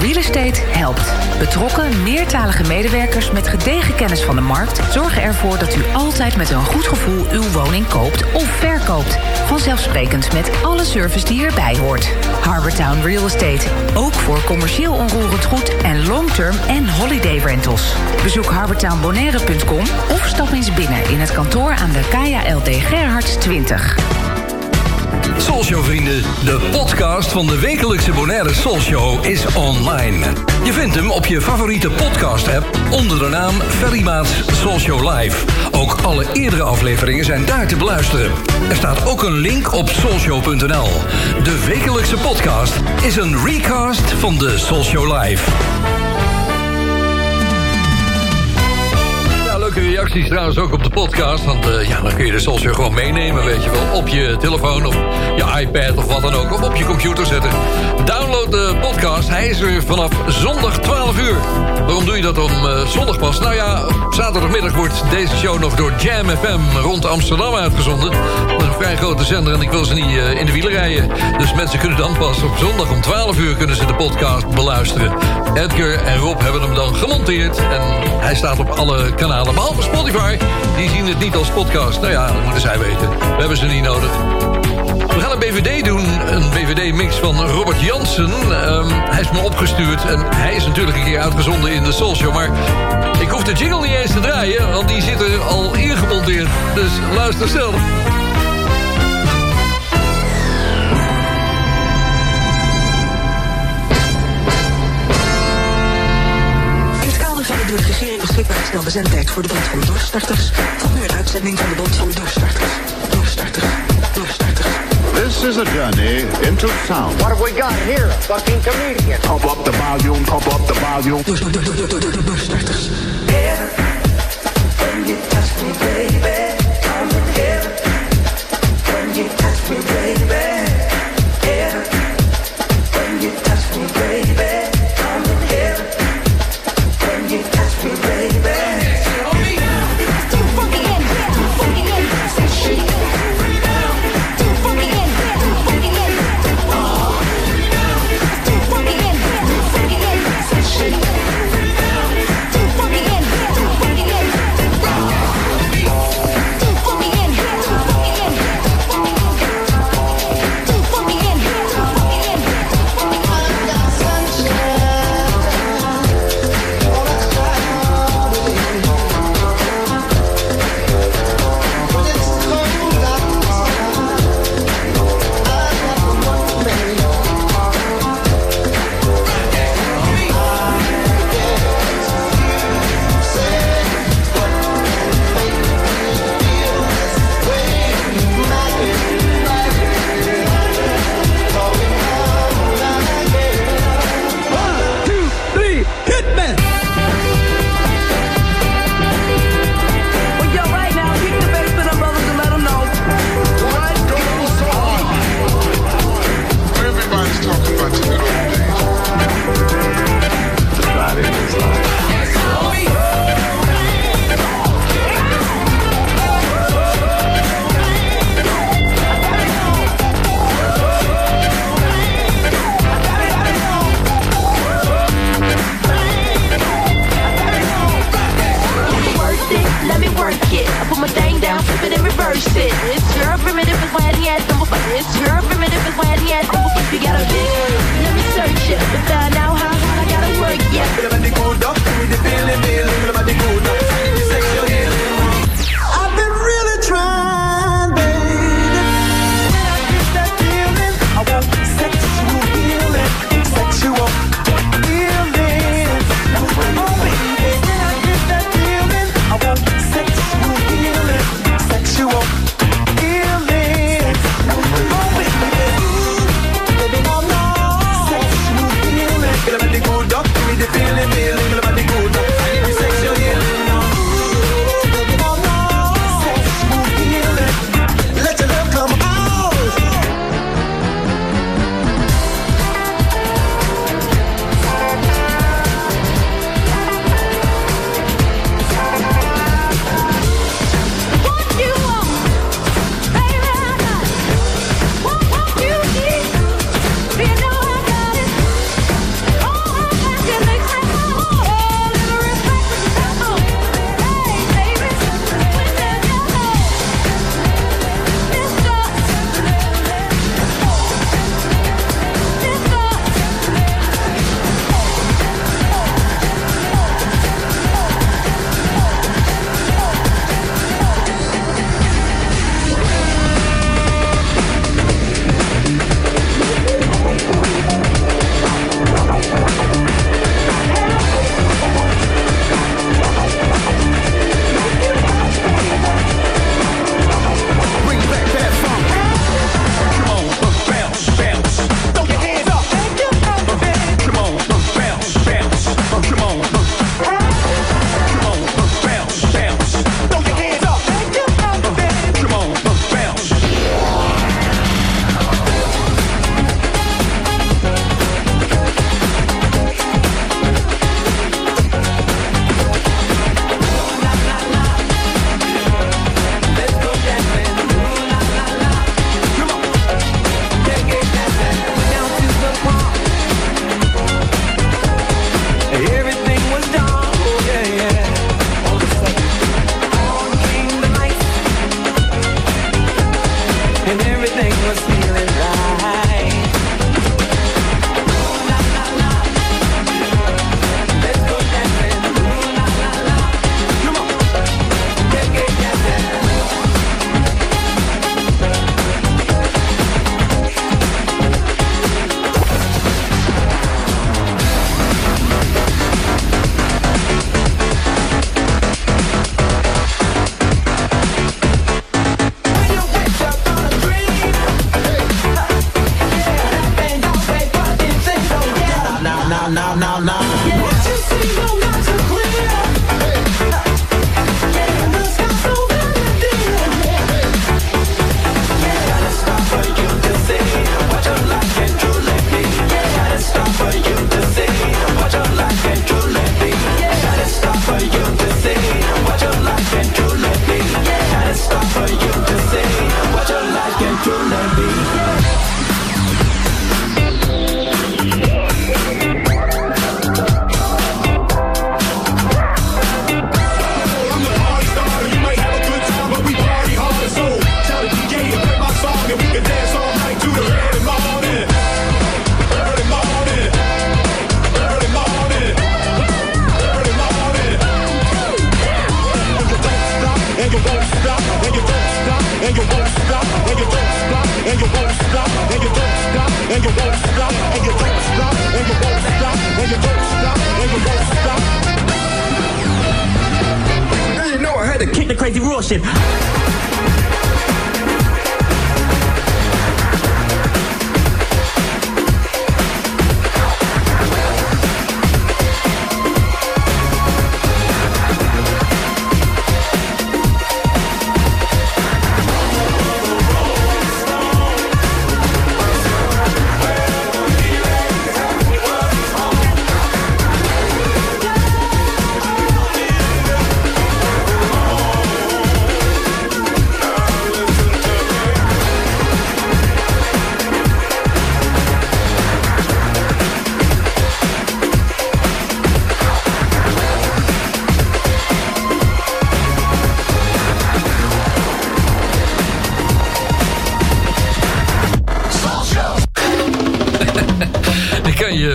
Real Estate helpt. Betrokken, meertalige medewerkers met gedegen kennis van de markt... zorgen ervoor dat u altijd met een goed gevoel uw woning koopt of verkoopt. Vanzelfsprekend met alle service die erbij hoort. Harbortown Real Estate. Ook voor commercieel onroerend goed en long-term en holiday rentals. Bezoek harbortownbonaire.com of stap eens binnen in het kantoor aan de Kaya LD Gerhards 20. Soulshow vrienden, de podcast van de wekelijkse Bonaire Soulshow is online. Je vindt hem op je favoriete podcast app onder de naam Ferry Maats Soulshow Live. Ook alle eerdere afleveringen zijn daar te beluisteren. Er staat ook een link op soulshow.nl. De wekelijkse podcast is een recast van de Soulshow Live. Reacties trouwens ook op de podcast. Want eh, ja, dan kun je de Soulshow gewoon meenemen, weet je wel. Op je telefoon of je iPad of wat dan ook. Of op je computer zetten. Download de podcast. Hij is er vanaf zondag 12 uur. Waarom doe je dat om eh, zondag pas? Nou ja, zaterdagmiddag wordt deze show nog door Jam FM rond Amsterdam uitgezonden. Dat is een vrij grote zender en ik wil ze niet eh, in de wielen rijden. Dus mensen kunnen dan pas op zondag om 12 uur kunnen ze de podcast beluisteren. Edgar en Rob hebben hem dan gemonteerd. En hij staat op alle kanalen, behalve Spotify. Die zien het niet als podcast. Nou ja, dat moeten zij weten. We hebben ze niet nodig. We gaan een BVD doen, een BVD-mix van Robert Jansen. Ehm, hij is me opgestuurd en hij is natuurlijk een keer uitgezonden in de Soul Show. Maar ik hoef de jingle niet eens te draaien, want die zit er al ingemonteerd. Dus luister zelf. Beschikbaar gestelde zendtijd voor de Bond van Doorstarters... nu een uitzending van de Bond van Doorstarters. Doorstarters. Doorstarters. This is a journey into sound. What have we got here? A fucking comedian. Pump up the volume, pump up the volume. Doorstarters. When you touch me, baby, I'm in heaven. When you touch me, baby,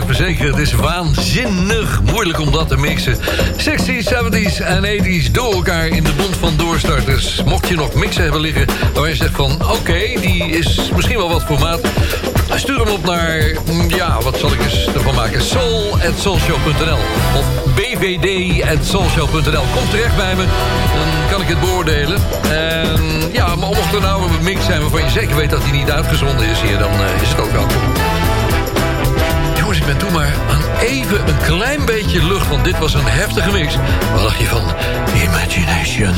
Het is waanzinnig moeilijk om dat te mixen. 60s, 70s en 80s door elkaar in de bond van doorstarters. Mocht je nog mixen hebben liggen waar je zegt van... oké, die is misschien wel wat formaat... Stuur hem op naar, mm, ja, wat zal ik eens ervan maken? soul.soulshow.nl of bvd.soulshow.nl. Kom terecht bij me, dan kan ik het beoordelen. En ja, maar mocht er nou een mix zijn waarvan je zeker weet dat hij niet uitgezonden is hier... dan eh, is het ook welkom. Jongens, ik ben toe maar aan even een klein beetje lucht... want dit was een heftige mix. Wat dacht je van Imagination?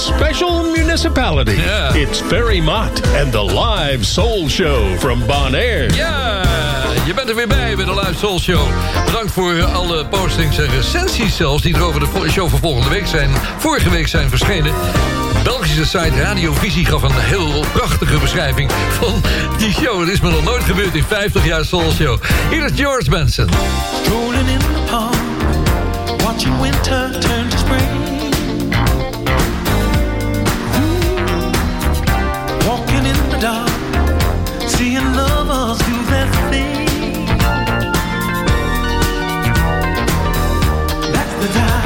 special municipality. Yeah. It's Ferry Mott and the Live Soul Show from Bonaire. Ja, je bent er weer bij bij de Live Soul Show. Bedankt voor alle postings en recensies zelfs... die er over de show van volgende week zijn, vorige week zijn verschenen. Belgische site Radiovisie gaf een heel prachtige beschrijving van die show. Het is me nog nooit gebeurd in 50 jaar Soul Show. Hier is George Benson. Strolling in the park, watching winter turn to spring. Seeing lovers do their thing. That's the time.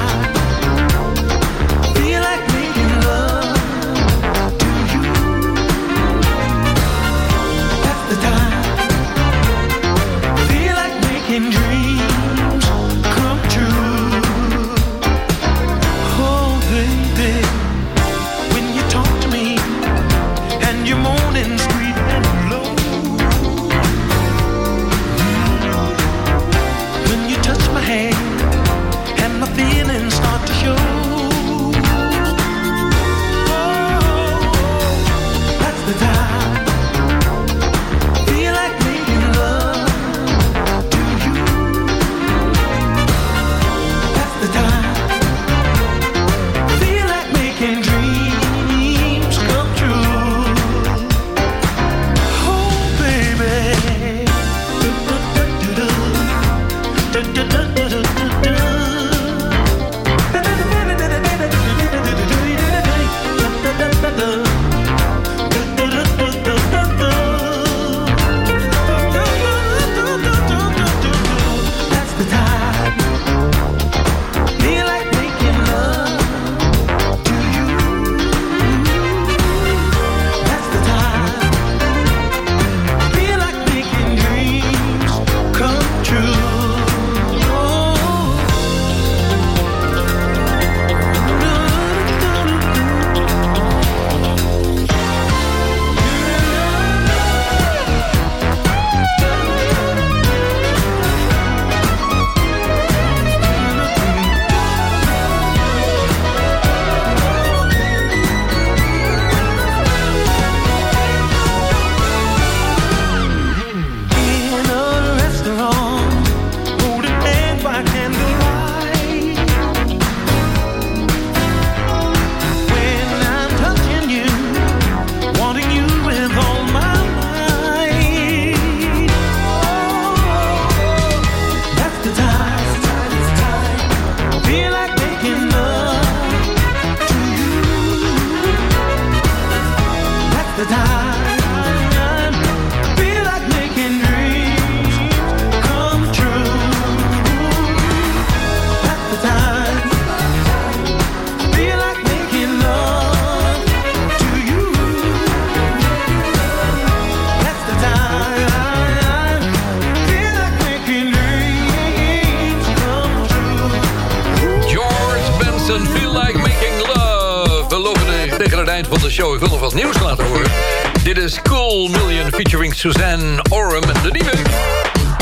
Forum, nieuwe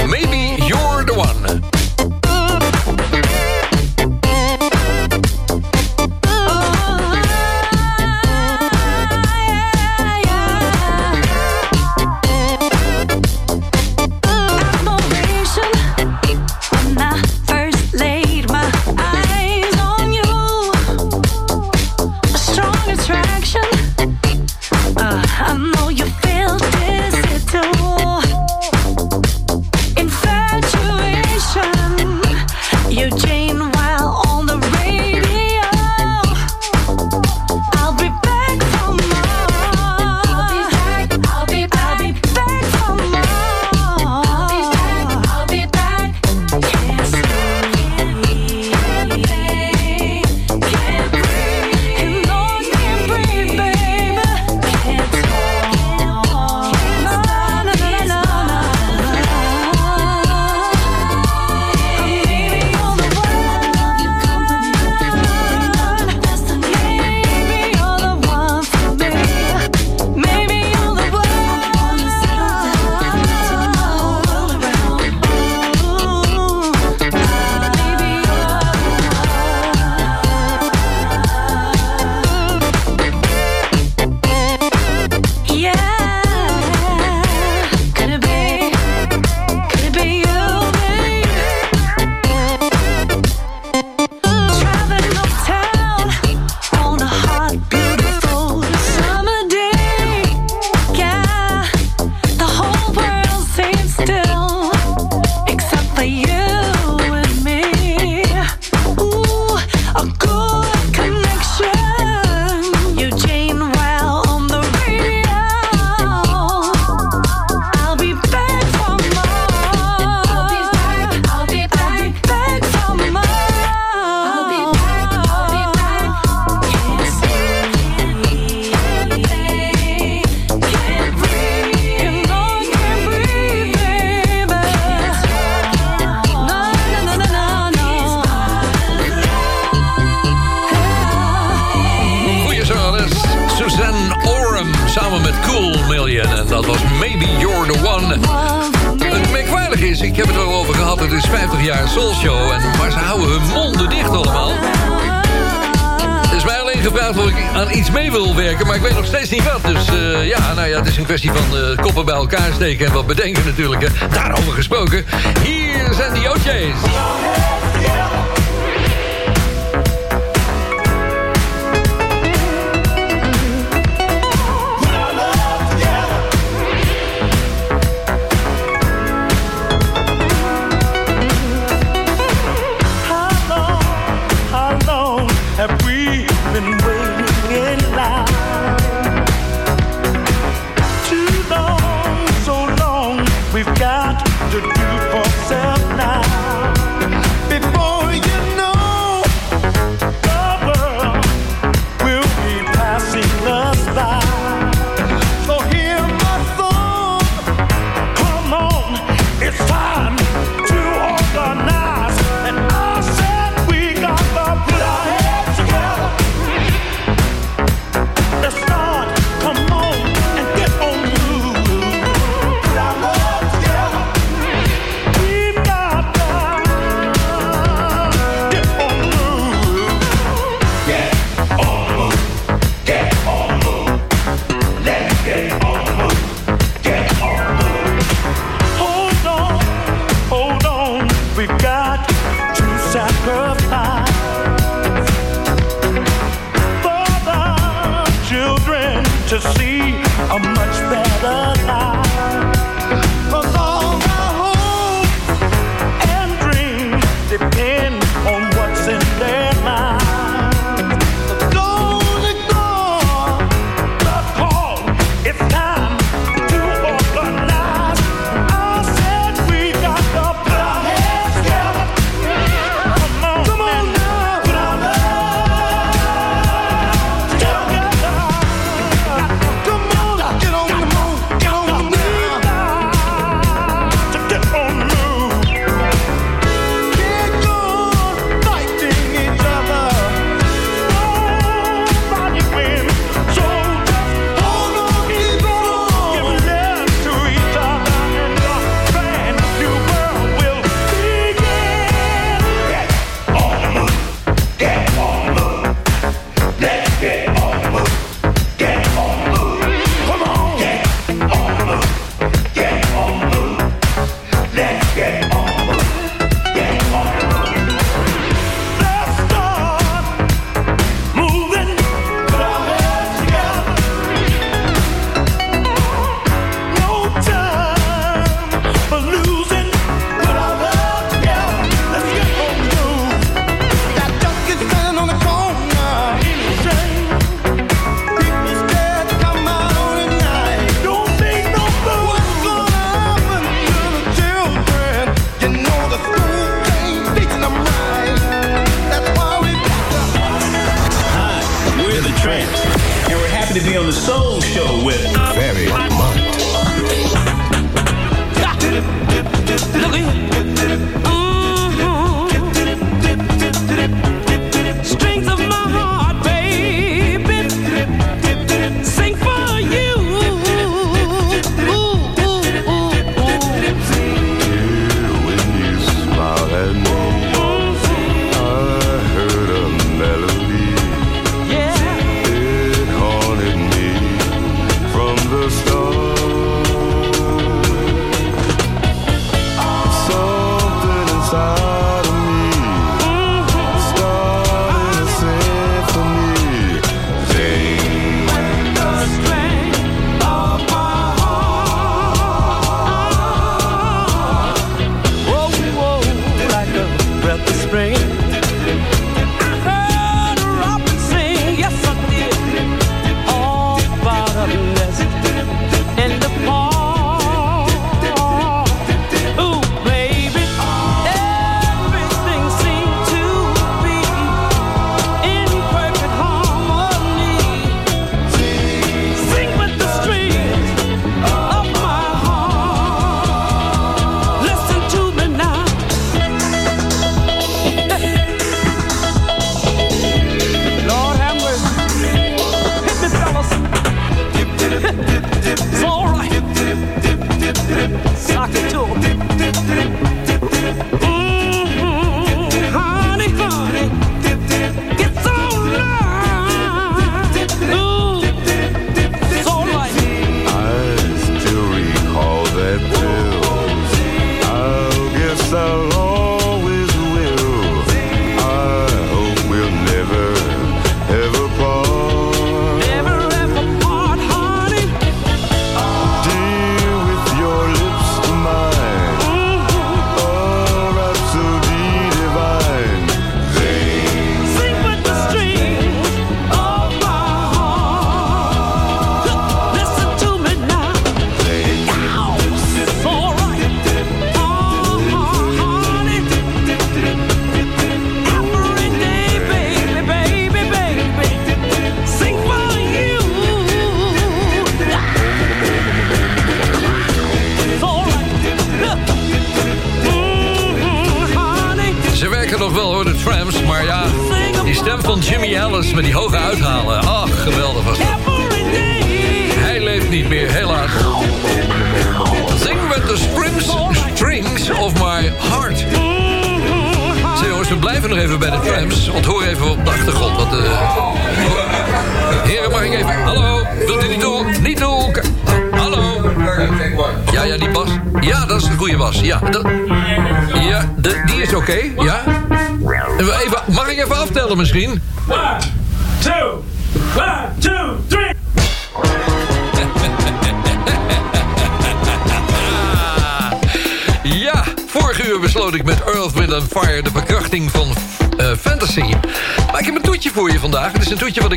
Maybe You're the One.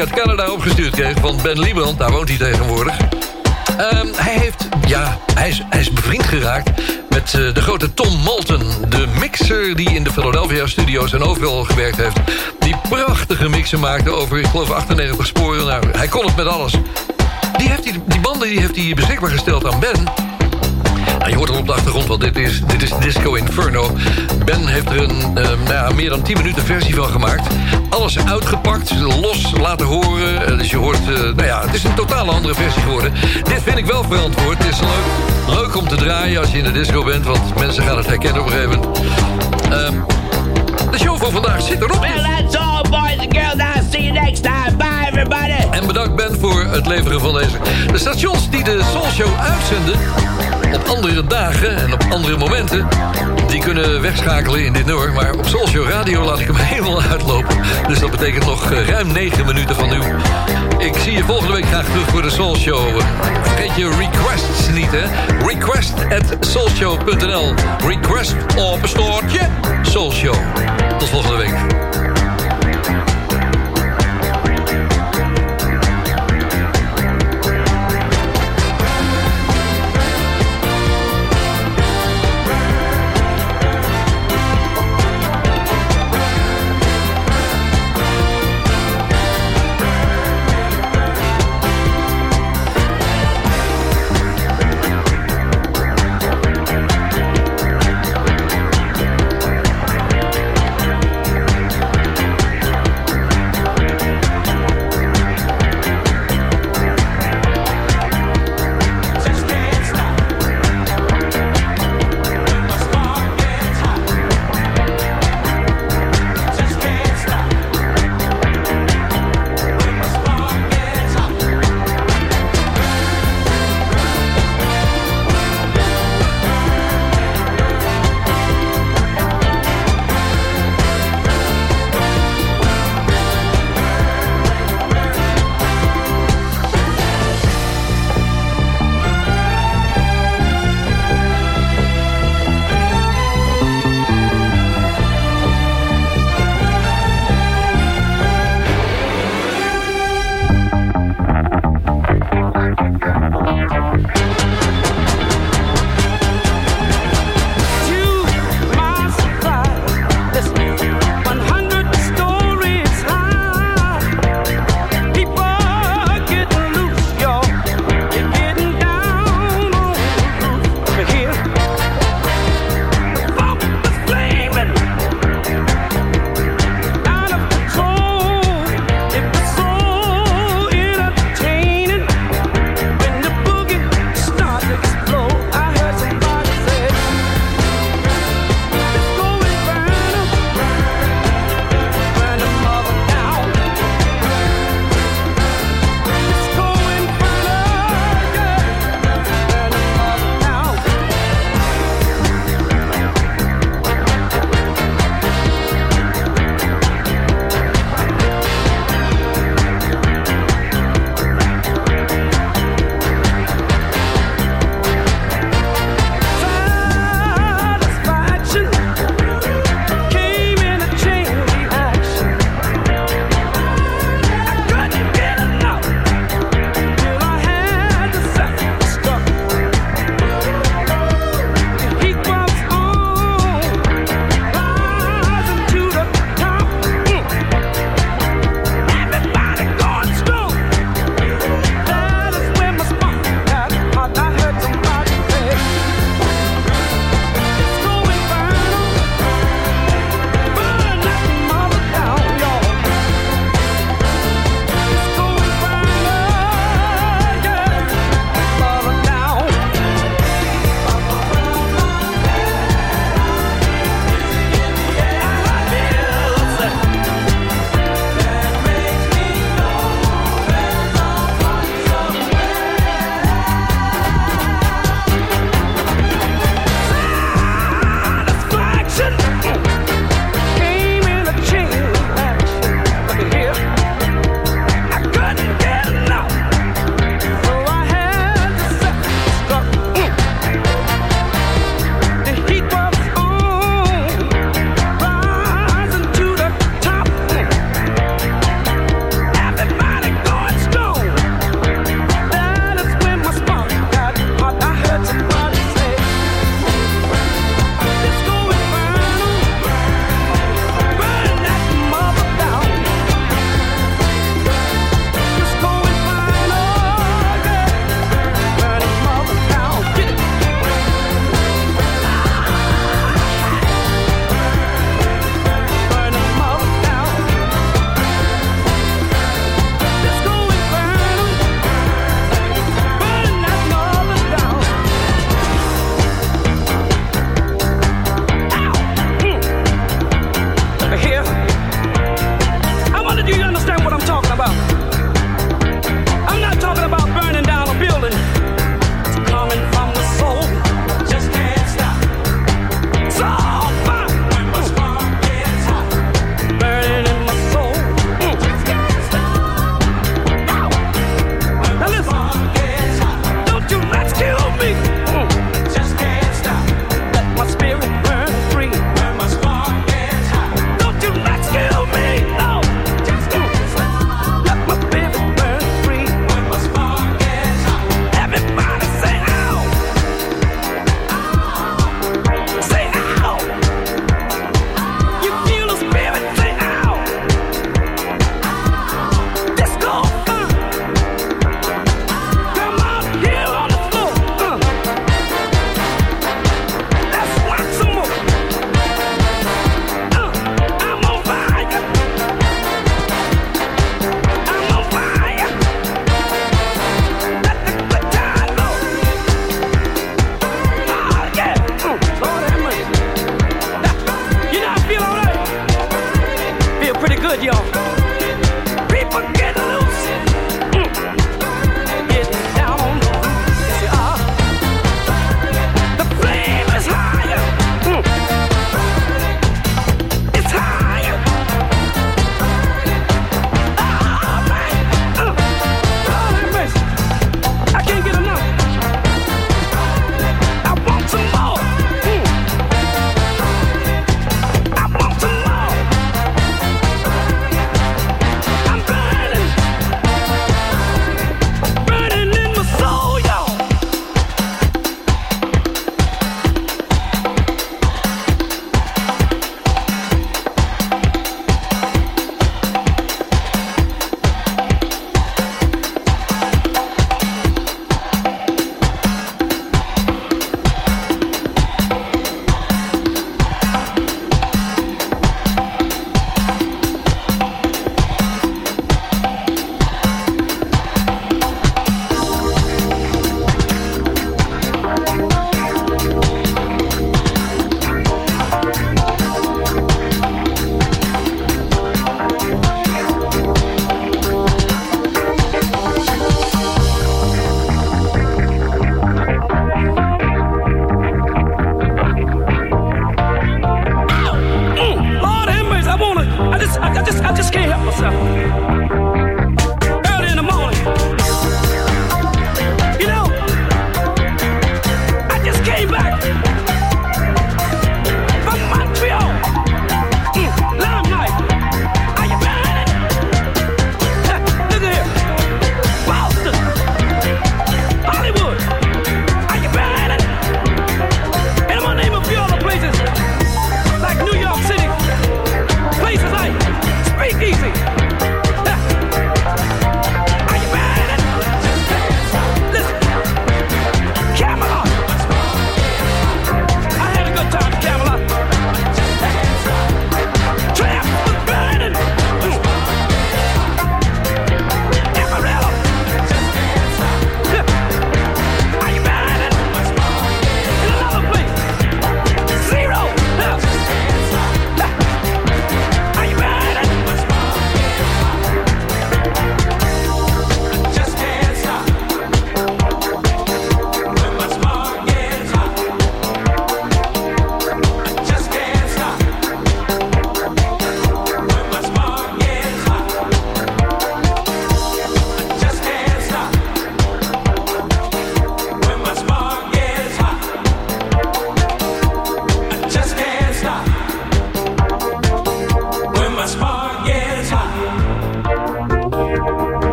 Uit Canada opgestuurd kreeg van Ben Liebrand. Daar woont hij tegenwoordig. Ehm, hij, heeft, ja, hij, is, hij is bevriend geraakt met eh, de grote Tom Malton. De mixer die in de Philadelphia studios en overal gewerkt heeft. Die prachtige mixen maakte over, ik geloof, 98 sporen. Nou, hij kon het met alles. Die, heeft die, banden die heeft hij beschikbaar gesteld aan Ben. Nou, je hoort al op de achtergrond, want dit is, dit is Disco Inferno. Ben heeft er een ja, meer dan 10 minuten versie van gemaakt. Alles uitgepakt, los laten horen. Eh, dus je hoort, eh, nou ja, het is een totale andere versie geworden. Dit vind ik wel verantwoord. Het is leuk, leuk om te draaien als je in de disco bent... want mensen gaan het herkennen op een gegeven moment. Ehm, de show van vandaag zit erop. Well, that's all, boys and girls. I'll see you next time. Bye, everybody. En bedankt Ben voor het leveren van deze. De stations die de Soul Show uitzenden... op andere dagen en op andere momenten... die kunnen wegschakelen in dit nummer. Maar op Soul Show Radio laat ik hem helemaal uitlopen. Dus dat betekent nog eh, ruim 9 minuten van nu. Ik zie je volgende week graag terug voor de Soul Show. Vergeet je requests niet, hè? Request at soulshow.nl Request op een stoortje. Soul Show. Tot volgende week.